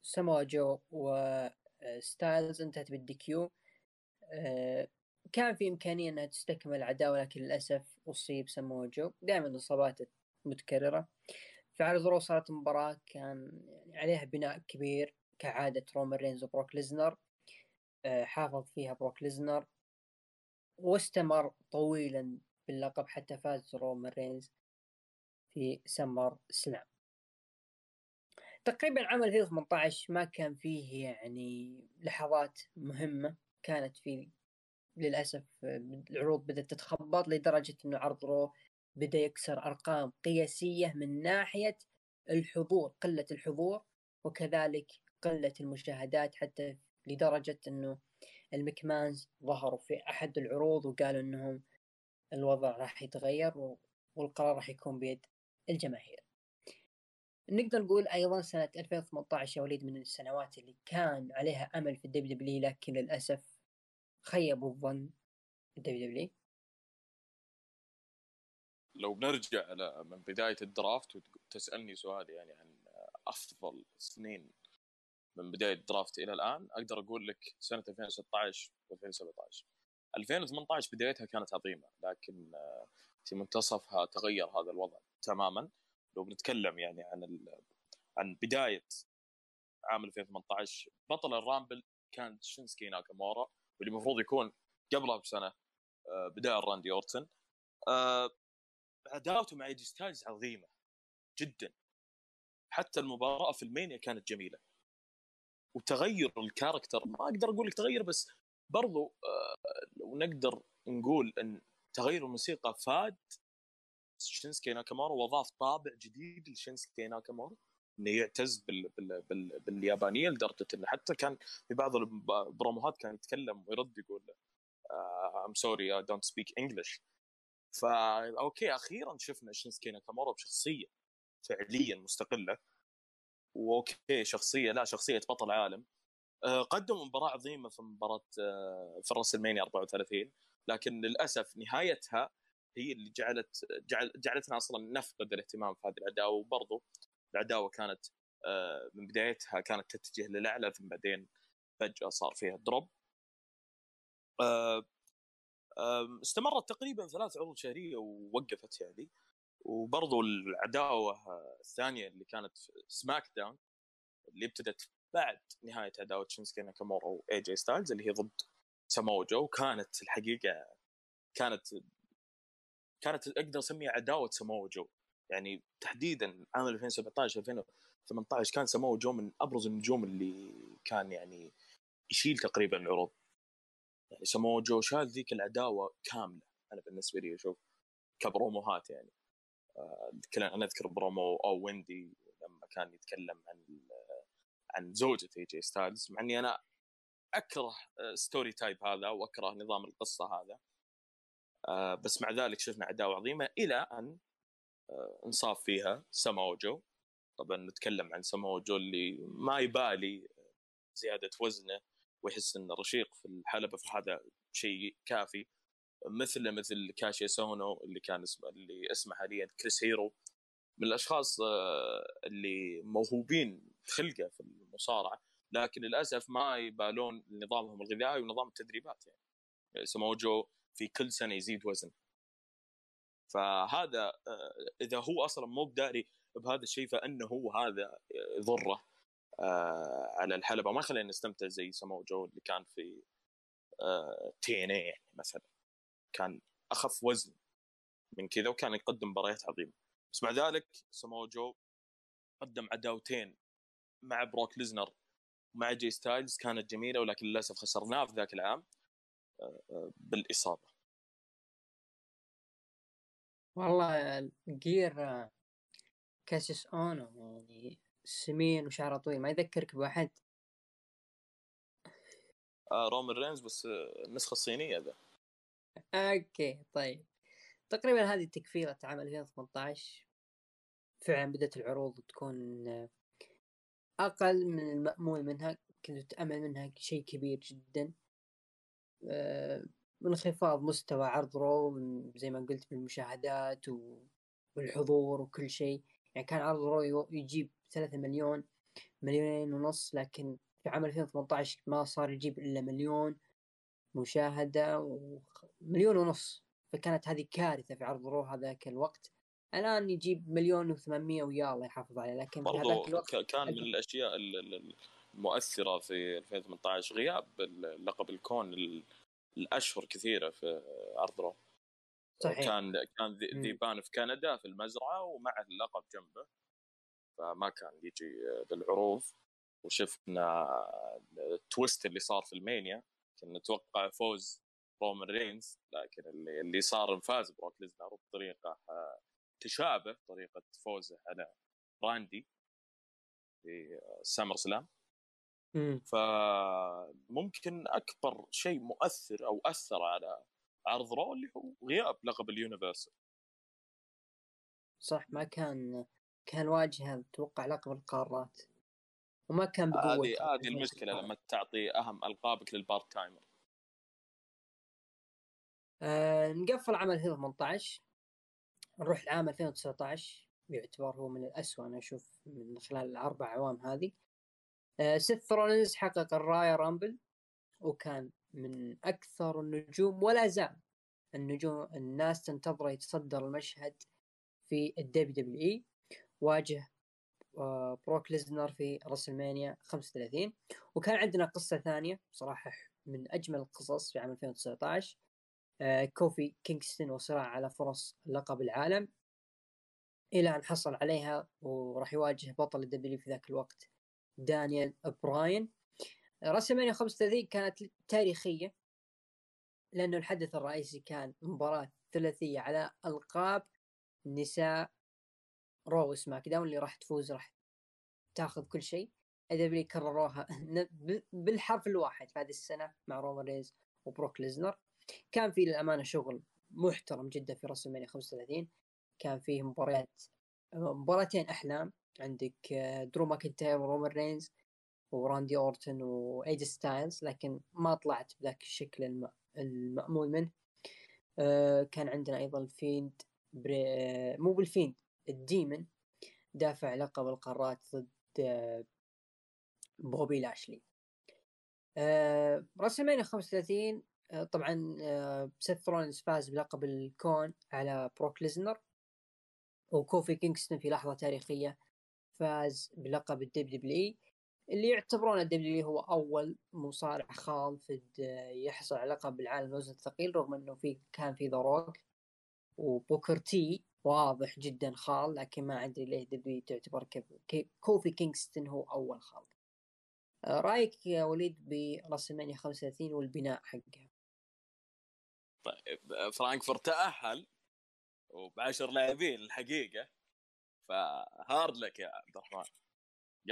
سمو جو وستايلز انتهت بال DQ آه كان في إمكانية أنها تستكمل العداوة لكن للأسف أصيب سمو جو دائما الإصابات متكررة. في عرض Raw صارت مباراة كان يعني عليها بناء كبير كعادة رومان رينز وبروك ليزنر. آه حافظ فيها بروك ليزنر. واستمر طويلا باللقب حتى فاز رومان رينز في سمر سلام. تقريبا عام 2018 ما كان فيه يعني لحظات مهمة كانت في للأسف العروض بدأت تتخبط لدرجة أنه عرض Raw بدأ يكسر أرقام قياسية من ناحية الحضور قلة الحضور وكذلك قلة المشاهدات حتى لدرجة أنه المكمانز ظهروا في أحد العروض وقالوا أنهم الوضع راح يتغير والقرار راح يكون بيد الجماهير. نقدر نقول أيضا سنة 2018 يا وليد من السنوات اللي كان عليها أمل في ال WW لكن للأسف خيبوا الظن ال WW لو بنرجع من بداية ال draft وتسألني سؤال يعني عن أفضل سنين من بداية ال draft إلى الآن أقدر أقول لك سنة 2016 و2017 2018 بدايتها كانت عظيمة لكن في منتصفها تغير هذا الوضع تماما. لو بنتكلم يعني عن ال... عن بداية عام 2018 بطل ال Rumble كان شينسكي ناكامورا واللي المفروض يكون قبلها بسنة آه، بداية راندي أورتن. آه، عداوته مع إيجي ستايلز عظيمة جدا. حتى المباراة في ال Mania كانت جميلة. وتغير ال character ما أقدر أقول لك تغير بس برضو آه، لو نقدر نقول إن تغير الموسيقى أفاد شينسكي ناكامورا واضاف طابع جديد لشينسكي ناكامورا إنه يعتز بال... بال... بال... باليابانية لدرجة إنه حتى كان في بعض البروموهات كان يتكلم ويرد يقول I'm sorry I don't speak English فا okay أخيرا شفنا شينسكي ناكامورا بشخصية فعليا مستقلة. و okay شخصية لا شخصية بطل عالم. آه، قدموا مباراة عظيمة في مباراة آه، في ال WrestleMania 34 لكن للأسف نهايتها هي اللي جعلت جعل جعلتنا أصلا نفقد الاهتمام في هذه العداوه وبرضو العداوه كانت آه، من بدايتها كانت تتجه للأعلى ثم بعدين فجأة صار فيها drop. استمرت تقريبا ثلاث عروض شهرية ووقفت يعني. وبرضو العداوة الثانية اللي كانت SmackDown اللي ابتدت بعد نهاية عداوة شينسكي ناكامورا وإي جي ستايلز اللي هي ضد سامو جو كانت الحقيقة كانت كانت أقدر اسميها عداوة سامو جو. يعني تحديدا عام 2017 2018 كان سامو جو من أبرز النجوم اللي كان يعني يشيل تقريبا العروض يعني سامو جو شال ذيك العداوة كاملة. أنا بالنسبة لي أشوف كبروموهات يعني. آه، أنا أذكر برومو أو ويندي لما كان يتكلم عن عن زوجة إي جي ستايلز مع إني أنا أكره story آه، type هذا وأكره نظام القصة هذا. آه، بس مع ذلك شفنا عداوه عظيمة إلى أن انصاب فيها ساموجو. طبعا نتكلم عن ساموجو اللي ما يبالي زيادة وزنه ويحس إنه رشيق في الحلبة فهذا شيء كافي. مثل مثل كاسيس أونو اللي كان اسمه اللي اسمه حاليا كريس هيرو. من الأشخاص آه، اللي موهوبين خلقه في المصارعة لكن للأسف ما يبالون نظامهم الغذائي ونظام التدريبات. يعني سموجو في كل سنة يزيد وزن. فهذا آه، إذا هو أصلا مو بداري بهذا الشيء فإنه هو هذا يضره آه، على الحلبة. ما خلينا نستمتع زي سموجو اللي كان في تي إن اي يعني مثلا. كان أخف وزن من كذا وكان يقدم مباريات عظيمة. بس مع ذلك سموجو قدم عداوتين مع بروك ليزنر مع جي ستايلز كانت جميلة ولكن للأسف خسرناه في ذاك العام. آه، آه، بالإصابة. والله جير آه، كاسيس أونو يعني سمين وشعره طويل ما يذكرك بواحد. آه رومان رينز بس النسخه الصينيه ذا. okay طيب. تقريبا هذه تكفيلة عام 2018 فعلا بدأت العروض تكون أقل من المأمول منها. كنت تأمل منها شيء كبير جدا. آه، انخفاض مستوى عرض رو زي ما قلت بالمشاهدات والحضور وكل شيء. يعني كان عرض رو يجيب ثلاثة مليون مليونين ونص لكن في عام 2018 ما صار يجيب إلا مليون مشاهدة ومليون ونص. فكانت هذه كارثة في عرض رو هذاك الوقت. الآن يجيب مليون و800 ويا الله يحافظ عليه لكن في هذاك الوقت كان من الأشياء المؤثره في 2018 غياب لقب الكون الأشهر كثيرة في عرض رو صحيح. كان كان ذيبان في كندا في المزرعة ومع اللقب جنبه. فما كان يجي للعروض وشفنا ال twist اللي صار في WrestleMania. كنا نتوقع فوز رومان رينز لكن اللي اللي صار فاز بروك ليزنر بطريقة تشابه طريقة فوزه على راندي في SummerSlam. فممكن أكبر شيء مؤثر أو أثر على عرض Raw اللي هو غياب لقب ال Universal. صح ما كان كان واجهة أتوقع لقب القارات. وما كان بقوة هذه هذه المشكلة لما تعطي أهم ألقابك لل part-timer. آه نقفل عام 2018 نروح لعام 2019 يعتبر هو من الأسوأ أنا أشوف من خلال الأربع أعوام هذه. سيث رولينز حقق ال Royal Rumble وكان من أكثر النجوم ولا زال النجوم الناس تنتظره يتصدر المشهد في ال WWE. واجه آه بروك ليزنر في WrestleMania 35 وكان عندنا قصة ثانية صراحة من أجمل القصص في عام 2019 آه، كوفي كينغستون وصراع على فرص لقب العالم. إلى أن حصل عليها وراح يواجه بطل ال W في ذاك الوقت دانيال براين. WrestleMania 35 كانت تاريخية لأنه الحدث الرئيسي كان مباراة ثلاثية على ألقاب نساء Raw SmackDown اللي راح تفوز راح تاخذ كل شيء. ال W كرروها بالحرف الواحد في هذه السنة مع رومان رينز وبروك ليزنر. كان في للأمانة شغل محترم جدا في WrestleMania 35 كان فيه مباريات مباراتين أحلام. عندك آه، درو ماكنتاير ورومان رينز وراندي أورتن وإي جي ستايلز لكن ما طلعت بذاك الشكل المأمول منه. آه، كان عندنا أيضا ال Fiend بري... آه، مو بال Fiend ال Demon دافع لقب القارات ضد بوبي لاشلي. WrestleMania 35 آه، طبعا آه، سيث رولينز فاز بلقب الكون على بروك ليزنر. وكوفي كينغستون في لحظة تاريخية فاز بلقب ال WW اللي يعتبرونه W هو أول مصارع خاض في يحصل على لقب العالم الوزن الثقيل رغم إنه في كان في ذا روك وبوكر تي واضح جدا خال لكن ما أدري ليه W تعتبر كوفي كينغستون هو أول خال. آه، رأيك يا وليد ب WrestleMania 35 والبناء حقها؟ طيب فرانكفورت تأهل وبعشر لاعبين الحقيقة. ف hard luck يا عبد الرحمن.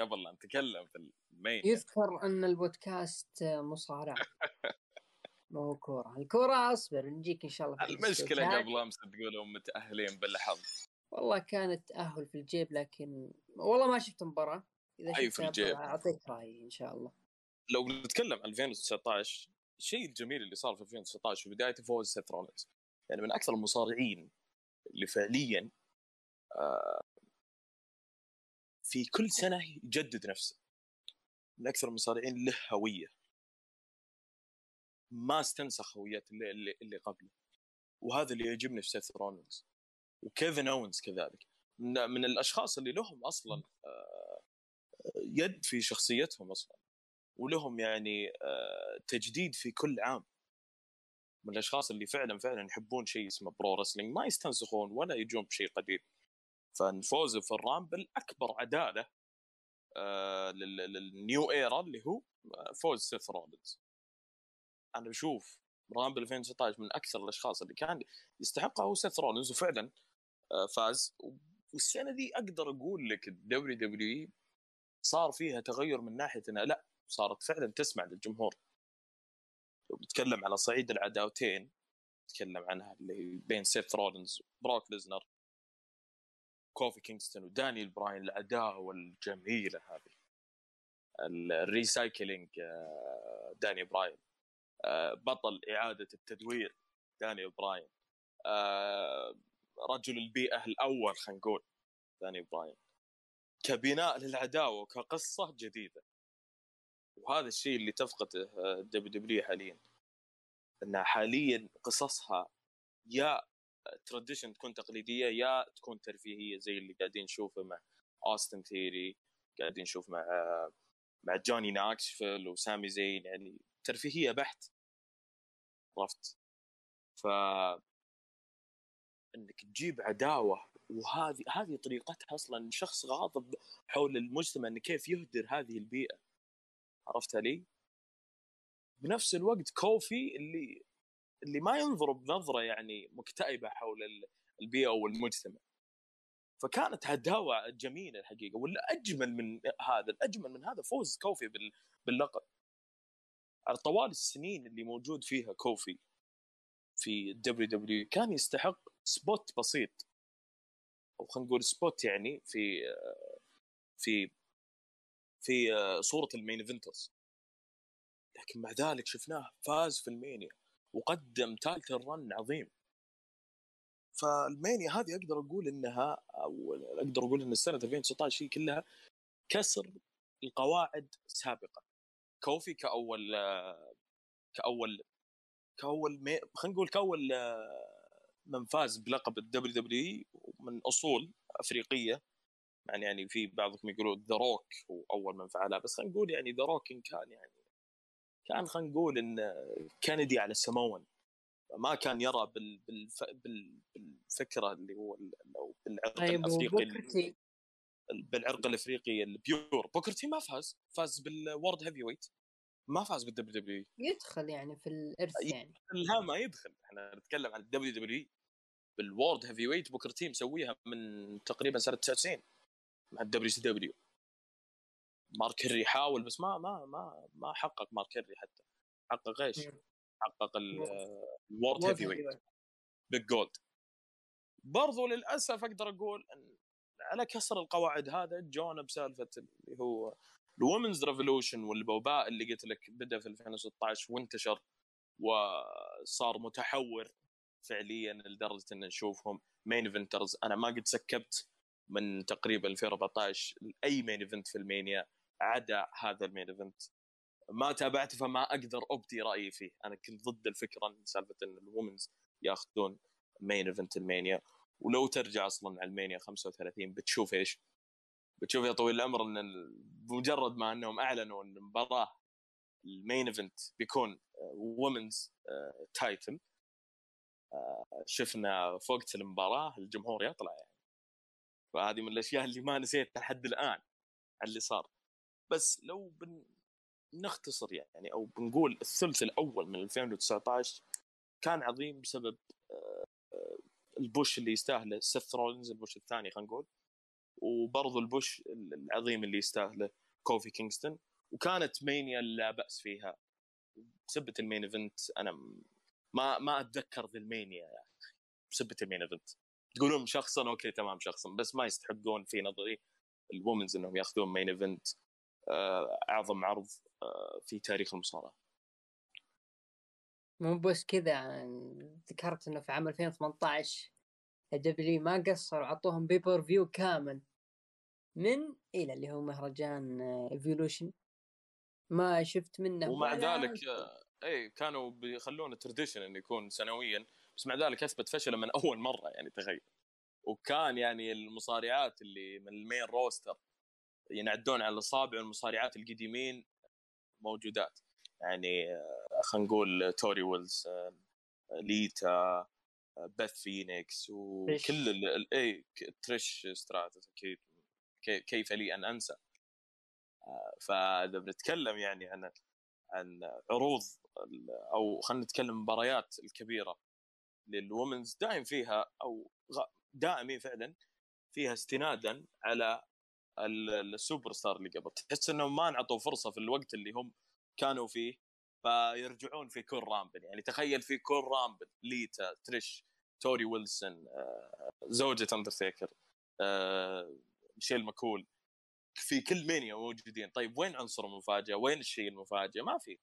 قبل لا نتكلم في ال main. يذكر أن البودكاست مصارعه مو كورة. الكورة أصبر نجيك إن شاء الله المشكلة قبل أمس تقولون متأهلين بالحظ. والله كانت تأهل في الجيب لكن والله ما شفت مباراة. إذا أيوة، شفت في الجيب. أعطيك رأيي إن شاء الله. لو نتكلم 2019 الشيء الجميل اللي صار في 2019 في بداية فوز سيث رولينز يعني من أكثر المصارعين اللي فعليا آه، في كل سنة يجدد نفسه. من أكثر المصارعين له هوية. ما استنسخ هويات اللي, اللي, اللي قبله. وهذا اللي يعجبني في سيث رولينز وكيفن اونز كذلك. من, من الأشخاص اللي لهم أصلا آه، يد في شخصيتهم أصلا. ولهم يعني آه، تجديد في كل عام. من الأشخاص اللي فعلا فعلا يحبون شيء اسمه pro wrestling. ما يستنسخون ولا يجون بشيء قديم. ففوزه في ال Rumble أكبر عدالة آه لل new era اللي هو آه، فوز سيث رولينز. أنا أشوف Rumble 2016 من أكثر الأشخاص اللي كان يستحقها هو سيث رولينز وفعلا آه فاز. والسنة دي أقدر أقول لك ال WW صار فيها تغير من ناحية انها لا صارت فعلا تسمع للجمهور. لو على صعيد العداوتين نتكلم عنها اللي بين سيث رولينز وبروك ليزنر. كوفي كينغستون ودانيال براين العداوه الجميله هذه. ال recycling آه، داني براين آه، بطل إعادة التدوير داني براين آه، رجل البيئة الأول خلينا نقول داني براين كبناء للعداوة وكقصة جديدة. وهذا الشيء اللي تفقده WW حاليا. إنها حاليا قصصها يا tradition تكون تقليدية يا تكون ترفيهية زي اللي قاعدين نشوفه مع اوستن ثيري قاعدين نشوف مع مع جوني ناكسفيل وسامي زين يعني ترفيهية بحت. عرفت؟ ف إنك تجيب عداوة وهذه هذه طريقتها أصلا شخص غاضب حول المجتمع إنه كيف يهدر هذه البيئة. عرفت علي؟ بنفس الوقت كوفي اللي اللي ما ينظر بنظرة يعني مكتئبة حول البيئة والمجتمع فكانت عداوه جميلة الحقيقة ولا أجمل من هذا الأجمل من هذا فوز كوفي باللقب. على طوال السنين اللي موجود فيها كوفي في ال WW كان يستحق spot بسيط. أو خلينا نقول spot يعني في في في صورة ال main eventers. لكن مع ذلك شفناه فاز في ال Mania وقدم title run عظيم فال Mania هذه أقدر أقول إنها أو أقدر أقول إن السنة 2019 هي كلها كسر القواعد سابقا كوفي كأول كأول كأول. خلينا نقول كأول من فاز بلقب ال WW من أصول أفريقية يعني يعني في بعضكم يقولون ذا روك هو أول من فعلها بس خلينا نقول يعني ذا روك إن كان يعني كان خلينا نقول إن كندي على سمون ما كان يرى بال... بالف... بال... بالفكرة اللي هو أو بالعرق طيب الأفريقي بالعرق الأفريقي ال pure. بوكر تي ما فاز فاز بال World Heavyweight ما فاز بال WW يدخل يعني في الإرث يعني. لا ما يدخل. إحنا نتكلم عن ال WW بال World Heavyweight بوكر تي مسويها من تقريبا سنة 99 مع ال WCW مارك هنري حاول بس ما ما ما ما حقق مارك هنري حتى. حقق إيش؟ حقق ال World Heavyweight Big Gold برضو للأسف أقدر أقول إن على كسر القواعد هذا جونا بسالفة اللي هو ال women's revolution والوباء اللي قلت لك بدأ في 2016 وانتشر وصار متحور فعليا لدرجة إن نشوفهم main eventers أنا ما قد skip ت من تقريبا 2014 اي main event في ال Mania. عدا هذا ال main event. ما تابعته فما أقدر أبدي رأيي فيه. أنا كنت ضد الفكرة سالفة إن ال women's يأخذون main event ال Mania. ولو ترجع أصلا على ال Mania 35 بتشوف إيش؟ بتشوف يا طويل العمر إن بمجرد ما إنهم أعلنوا إن المباراه ال main event بيكون women's title شفنا في وقت المباراة الجمهور يطلع يعني. فهذه من الأشياء اللي ما نسيتها لحد الآن اللي صار. بس لو بنختصر يعني أو بنقول الثلث الأول من 2019 كان عظيم بسبب آه، ال push اللي يستاهله. سيث رولينز ال push الثاني خلينا نقول وبرضو ال push العظيم اللي يستاهله كوفي كينغستون. وكانت Mania لا بأس فيها. بسبة ال main event أنا ما ما أتذكر ذي ال Mania يا أخي. بسبة ال main event. تقولون شخصا أوكي تمام شخصا بس ما يستحقون في نظري ال women's إنهم ياخذون main event أعظم عرض آه، في تاريخ المصارعة. مو بس كذا ذكرت إنه في عام 2018 ال W ما قصروا عطوهم pay-per-view كامل. من؟ إلى اللي هو مهرجان Evolution آه، ما شفت منه ومع ذلك اي كانوا بيخلونه tradition إنه يكون سنويا بس مع ذلك أثبت فشله من أول مرة يعني تخيل. وكان يعني المصارعات اللي من ال main roster ينعدون على الإصابع المصارعات القديمين موجودات. يعني آه، خلينا نقول توري ويلسون آه، ليتا بث فينيكس وكل الاي تريش ستراتس أكيد. كيف لي أن أنسى. آه، فإذا بنتكلم يعني عن عن عروض أو خلينا نتكلم مباريات الكبيرة لل women's دائم فيها أو دائمين فعلا فيها استنادا على السوبر ستار اللي قبل. تحس إنهم ما انعطوا فرصة في الوقت اللي هم كانوا فيه فيرجعون في كل Rumble. يعني تخيل في كل Rumble ليتا تريش توري ويلسون آه، زوجة اندرتيكر آه، ميشيل ماكول. في كل Mania موجودين. طيب وين عنصر المفاجأة؟ وين الشيء المفاجئ؟ ما في.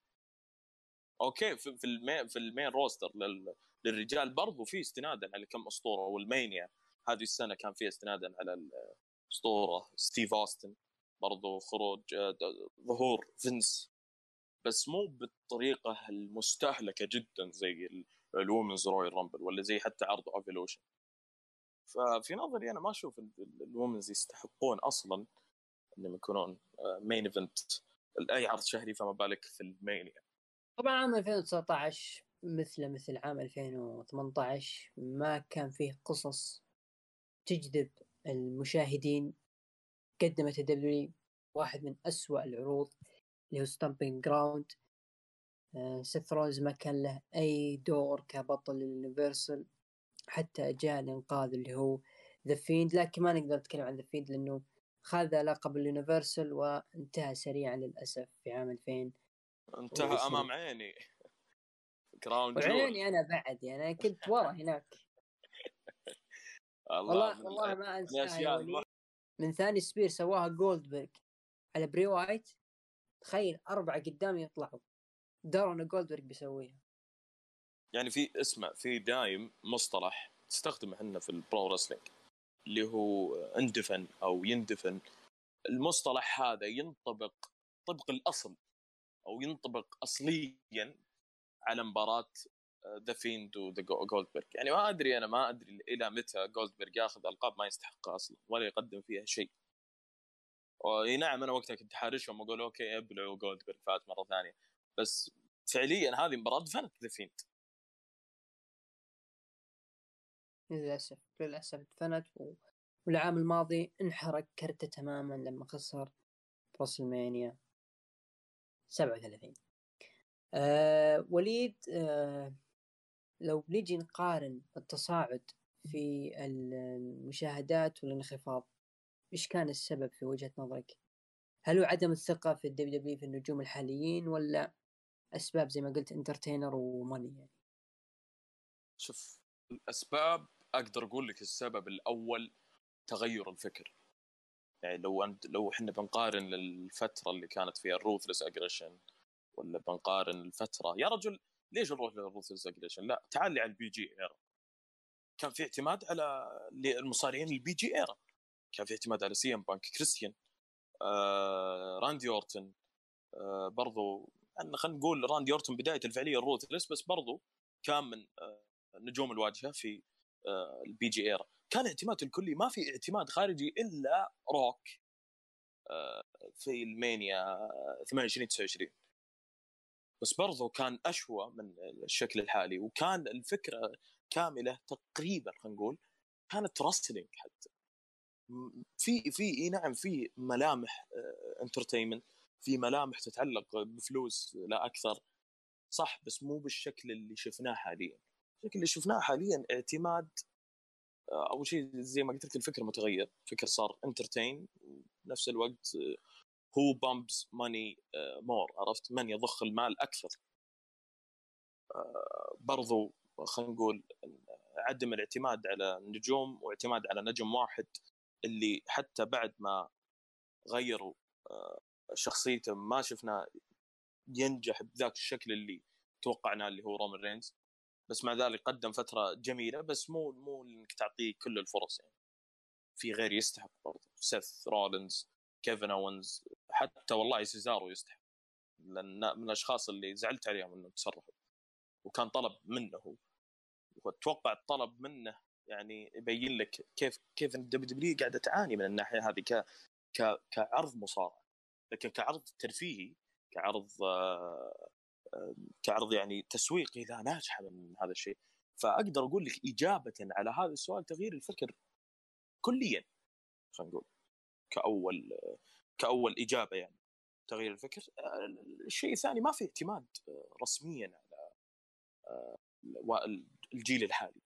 أوكي في ال main في ال main roster للرجال برضو في استنادا على كم أسطورة وال Mania هذه السنة كان في استنادا على الاسطوره ستيف أوستن برضو خروج آه، ظهور فينس. بس مو بالطريقة المستهلكة جدا زي ال women's Royal Rumble ولا زي حتى عرض Evolution ففي نظري أنا ما أشوف ال women's يستحقون أصلا إنهم يكونون main event أي عرض شهري فما بالك في ال Mania. طبعا عام 2019 مثل مثل عام 2018 ما كان فيه قصص تجذب المشاهدين قدمت ال W واحد من أسوأ العروض اللي هو Stomping Ground سيث رولز ما كان له أي دور كبطل ال Universal حتى جاء الإنقاذ اللي هو ذا فيند لكن ما نقدر نتكلم عن ذا فيند لأنه خذ لقب اليونيفرسال وانتهى سريعا للأسف في عام 2000 انتهى أمام عيني. جراوند عيني أنا بعد يعني أنا كنت ورا هناك. والله والله ما انسى من ثاني سبير سواها جولدبرغ على بري وايت. تخيل أربعة قدام يطلعوا. دارون جولدبرغ بيسويها. يعني في اسمع في دايم مصطلح تستخدمه إحنا في ال pro wrestling اللي هو اندفن أو يندفن. المصطلح هذا ينطبق طبق الأصل أو ينطبق اصليا على مباراة The Fiend و the جولدبرغ يعني ما أدري أنا ما أدري إلى متى جولدبرغ ياخذ ألقاب ما يستحقها أصلا ولا يقدم فيها شيء. إي نعم أنا وقتها كنت حارشهم وأقول أوكي ابلعوا جولدبرغ فات مرة ثانية. بس فعليا هذه مباراة دفنت The Fiend للأسف للأسف دفنت و... والعام الماضي انحرق كرته تماما لما خسر Mania 37 أه وليد أه لو بنيجي نقارن التصاعد في المشاهدات والانخفاض إيش كان السبب في وجهة نظرك؟ هل هو عدم الثقة في ال WW في النجوم الحاليين ولا أسباب زي ما قلت entertainer و money يعني؟ شوف الأسباب أقدر أقول لك السبب الأول تغير الفكر يعني لو أنت لو إحنا بنقارن الفترة اللي كانت فيها ال Ruthless Aggression ولا بنقارن الفترة يا رجل ليش نروح لل Ruthless Aggression؟ لا تعال لي على ال PG era. كان في اعتماد على المصارعين ال PG era. كان في اعتماد على سي إم بانك كريستيان آه راندي اورتن آه برضو خلينا نقول راندي اورتن بداية الفعلية ال Ruthless بس برضو كان من آه نجوم الواجهة في آه ال PG era. كان اعتماد الكلي ما في اعتماد خارجي إلا روك آه، في ال Mania 28 29 بس برضو كان أشوى من الشكل الحالي وكان الفكرة كاملة تقريبا خلينا نقول كانت wrestling حتى. في في إي نعم في ملامح entertainment في ملامح تتعلق بفلوس لا أكثر. صح بس مو بالشكل اللي شفناه حاليا. الشكل اللي شفناه حاليا اعتماد آه، أول شيء زي ما قلت لك الفكر متغير الفكر صار entertain بنفس الوقت هو pumps money more عرفت؟ من يضخ المال أكثر. آه، برضو خلينا نقول عدم الاعتماد على النجوم واعتماد على نجم واحد اللي حتى بعد ما غيروا آه، شخصيته ما شفنا ينجح بذاك الشكل اللي توقعناه اللي هو رومان رينز. بس مع ذلك قدم فترة جميلة بس مو مو إنك تعطيه كل الفرص يعني. في غير يستحق برضه سيث رولينز كيفن اونز حتى والله سيزارو يستحق لأن من الأشخاص اللي زعلت عليهم إنه تصرفوا وكان طلب منه وأتوقع الطلب منه يعني يبين لك كيف كيف ال WW قاعدة تعاني من الناحية هذه ك ك كعرض مصارعه لكن كعرض ترفيهي كعرض آه، آه، كعرض يعني تسويقي لا ناجحة من هذا الشيء. فأقدر أقول لك إجابة على هذا السؤال تغيير الفكر كليا خلينا نقول كأول كأول إجابة يعني تغيير الفكر. الشيء الثاني ما في اعتماد رسميا على الجيل الحالي.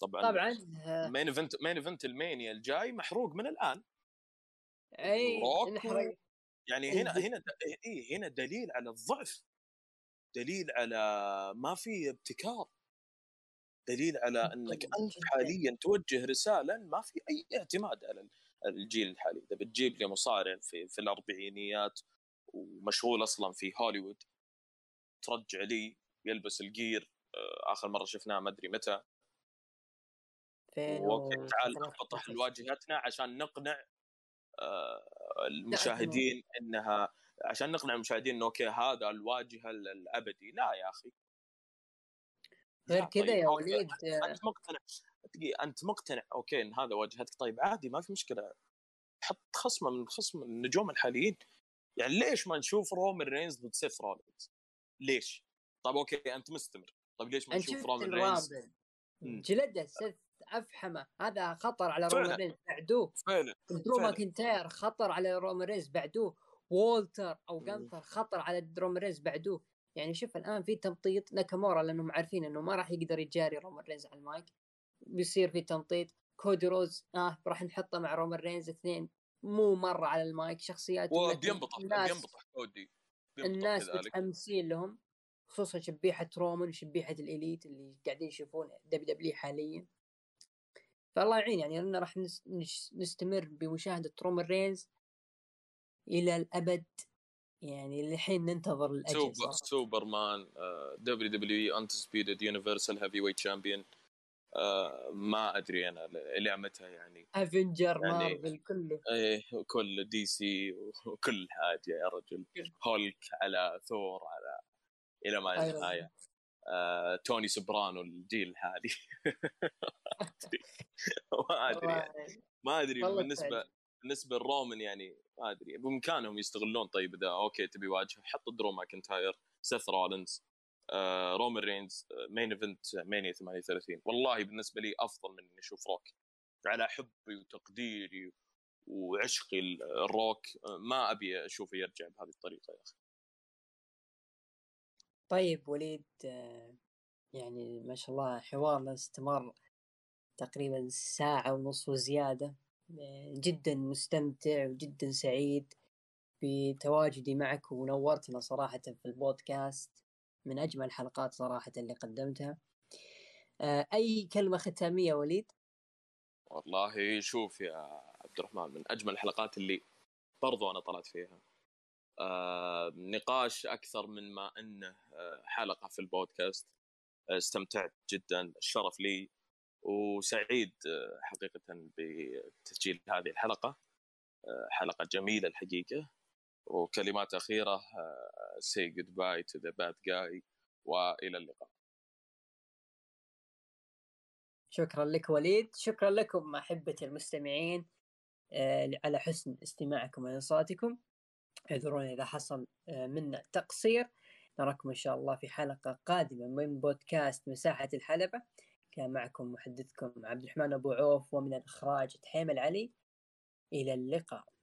طبعا طبعا main event main event ال Mania الجاي محروق من الآن. إي يعني هنا هنا إي هنا دليل على الضعف. دليل على ما في ابتكار. دليل على إنك أنت حاليا توجه رسالة ما في أي اعتماد على الجيل الحالي. إذا بتجيب لي مصارع في في الأربعينيات ومشغول أصلا في هوليوود ترجع لي يلبس الجير آه، آخر مرة شفناه ما أدري متى. okay تعال نحط واجهتنا عشان نقنع آه، المشاهدين إنها عشان نقنع المشاهدين إنه okay هذا الواجهة الأبدي. لا يا أخي. غير كذا طيب يا وليد. انت مقتنع. أنت مقتنع؟ okay إن هذا واجهتك. طيب عادي ما في مشكلة. حط خصمه من خصم النجوم الحاليين. يعني ليش ما نشوف رومان رينز ضد سيث رولينز؟ ليش؟ طيب okay أنت مستمر. طيب ليش ما نشوف رومان رينز؟ جلده سيث أفحمه. هذا خطر على رومان رينز بعدوه. فعلا. درو ماكنتاير خطر على رومان رينز بعدوه. وولتر أو جانثر خطر على رومان رينز بعدوه. يعني شوف الآن في تمطيط ناكامورا لأنهم عارفين إنه ما راح يقدر يجاري رومان رينز على المايك. بيصير في تمطيط. كودي رودز آه راح نحطه مع رومان رينز اثنين. مو مرة على المايك. شخصيات وبينبطح بينبطح كودي الناس متحمسين لهم خصوصا شبيحة رومان وشبيحة الإليت اللي قاعدين يشوفون دبليو دبليو حاليا. فالله يعين يعني لنا راح نستمر بمشاهدة رومان رينز إلى الأبد. يعني الحين ننتظر الأجل سوبر سوبرمان دبليو دبليو إي انتسبيدد يونيفرسال هيفي ويت شامبيون ما أدري أنا إلى متى يعني. افنجر يعني مارفل كله. إيه كل دي سي وكل حاجة يا رجل. هولك على ثور على إلى ما النهايه آه، توني سوبرانو الجيل الحالي ما أدري. يعني. ما أدري بالنسبة بالنسبة لرومان يعني ما أدري بإمكانهم يستغلون. طيب إذا okay تبي واجهة حط درو ماكنتاير سيث رولينز آه، رومان رينز main event مانيا 38 والله بالنسبة لي أفضل من إني أشوف روك. على حبي وتقديري وعشقي الروك آه، ما أبي أشوفه يرجع بهذه الطريقة يا أخي. طيب وليد آه، يعني ما شاء الله حوارنا استمر تقريبا ساعة ونص وزيادة. جدا مستمتع وجدا سعيد بتواجدي معك ونورتنا صراحة في البودكاست من أجمل الحلقات صراحة اللي قدمتها. آه، أي كلمة ختامية وليد؟ والله شوف يا عبد الرحمن من أجمل الحلقات اللي برضو أنا طلعت فيها. آه، نقاش أكثر من ما أنه آه، حلقة في البودكاست. استمتعت جدا الشرف لي. وسعيد آه، حقيقة بتسجيل هذه الحلقة. آه، حلقة جميلة الحقيقة. وكلمات أخيرة آه، say goodbye to the bad guy وإلى اللقاء. شكرا لك وليد. شكرا لكم أحبتي المستمعين على حسن استماعكم وإنصاتكم اعذرونا إذا حصل منا تقصير. نراكم إن شاء الله في حلقة قادمة من بودكاست مساحة الحلبة. كان معكم محدثكم عبد الرحمن أبو عوف ومن الإخراج تحيم العلي. إلى اللقاء.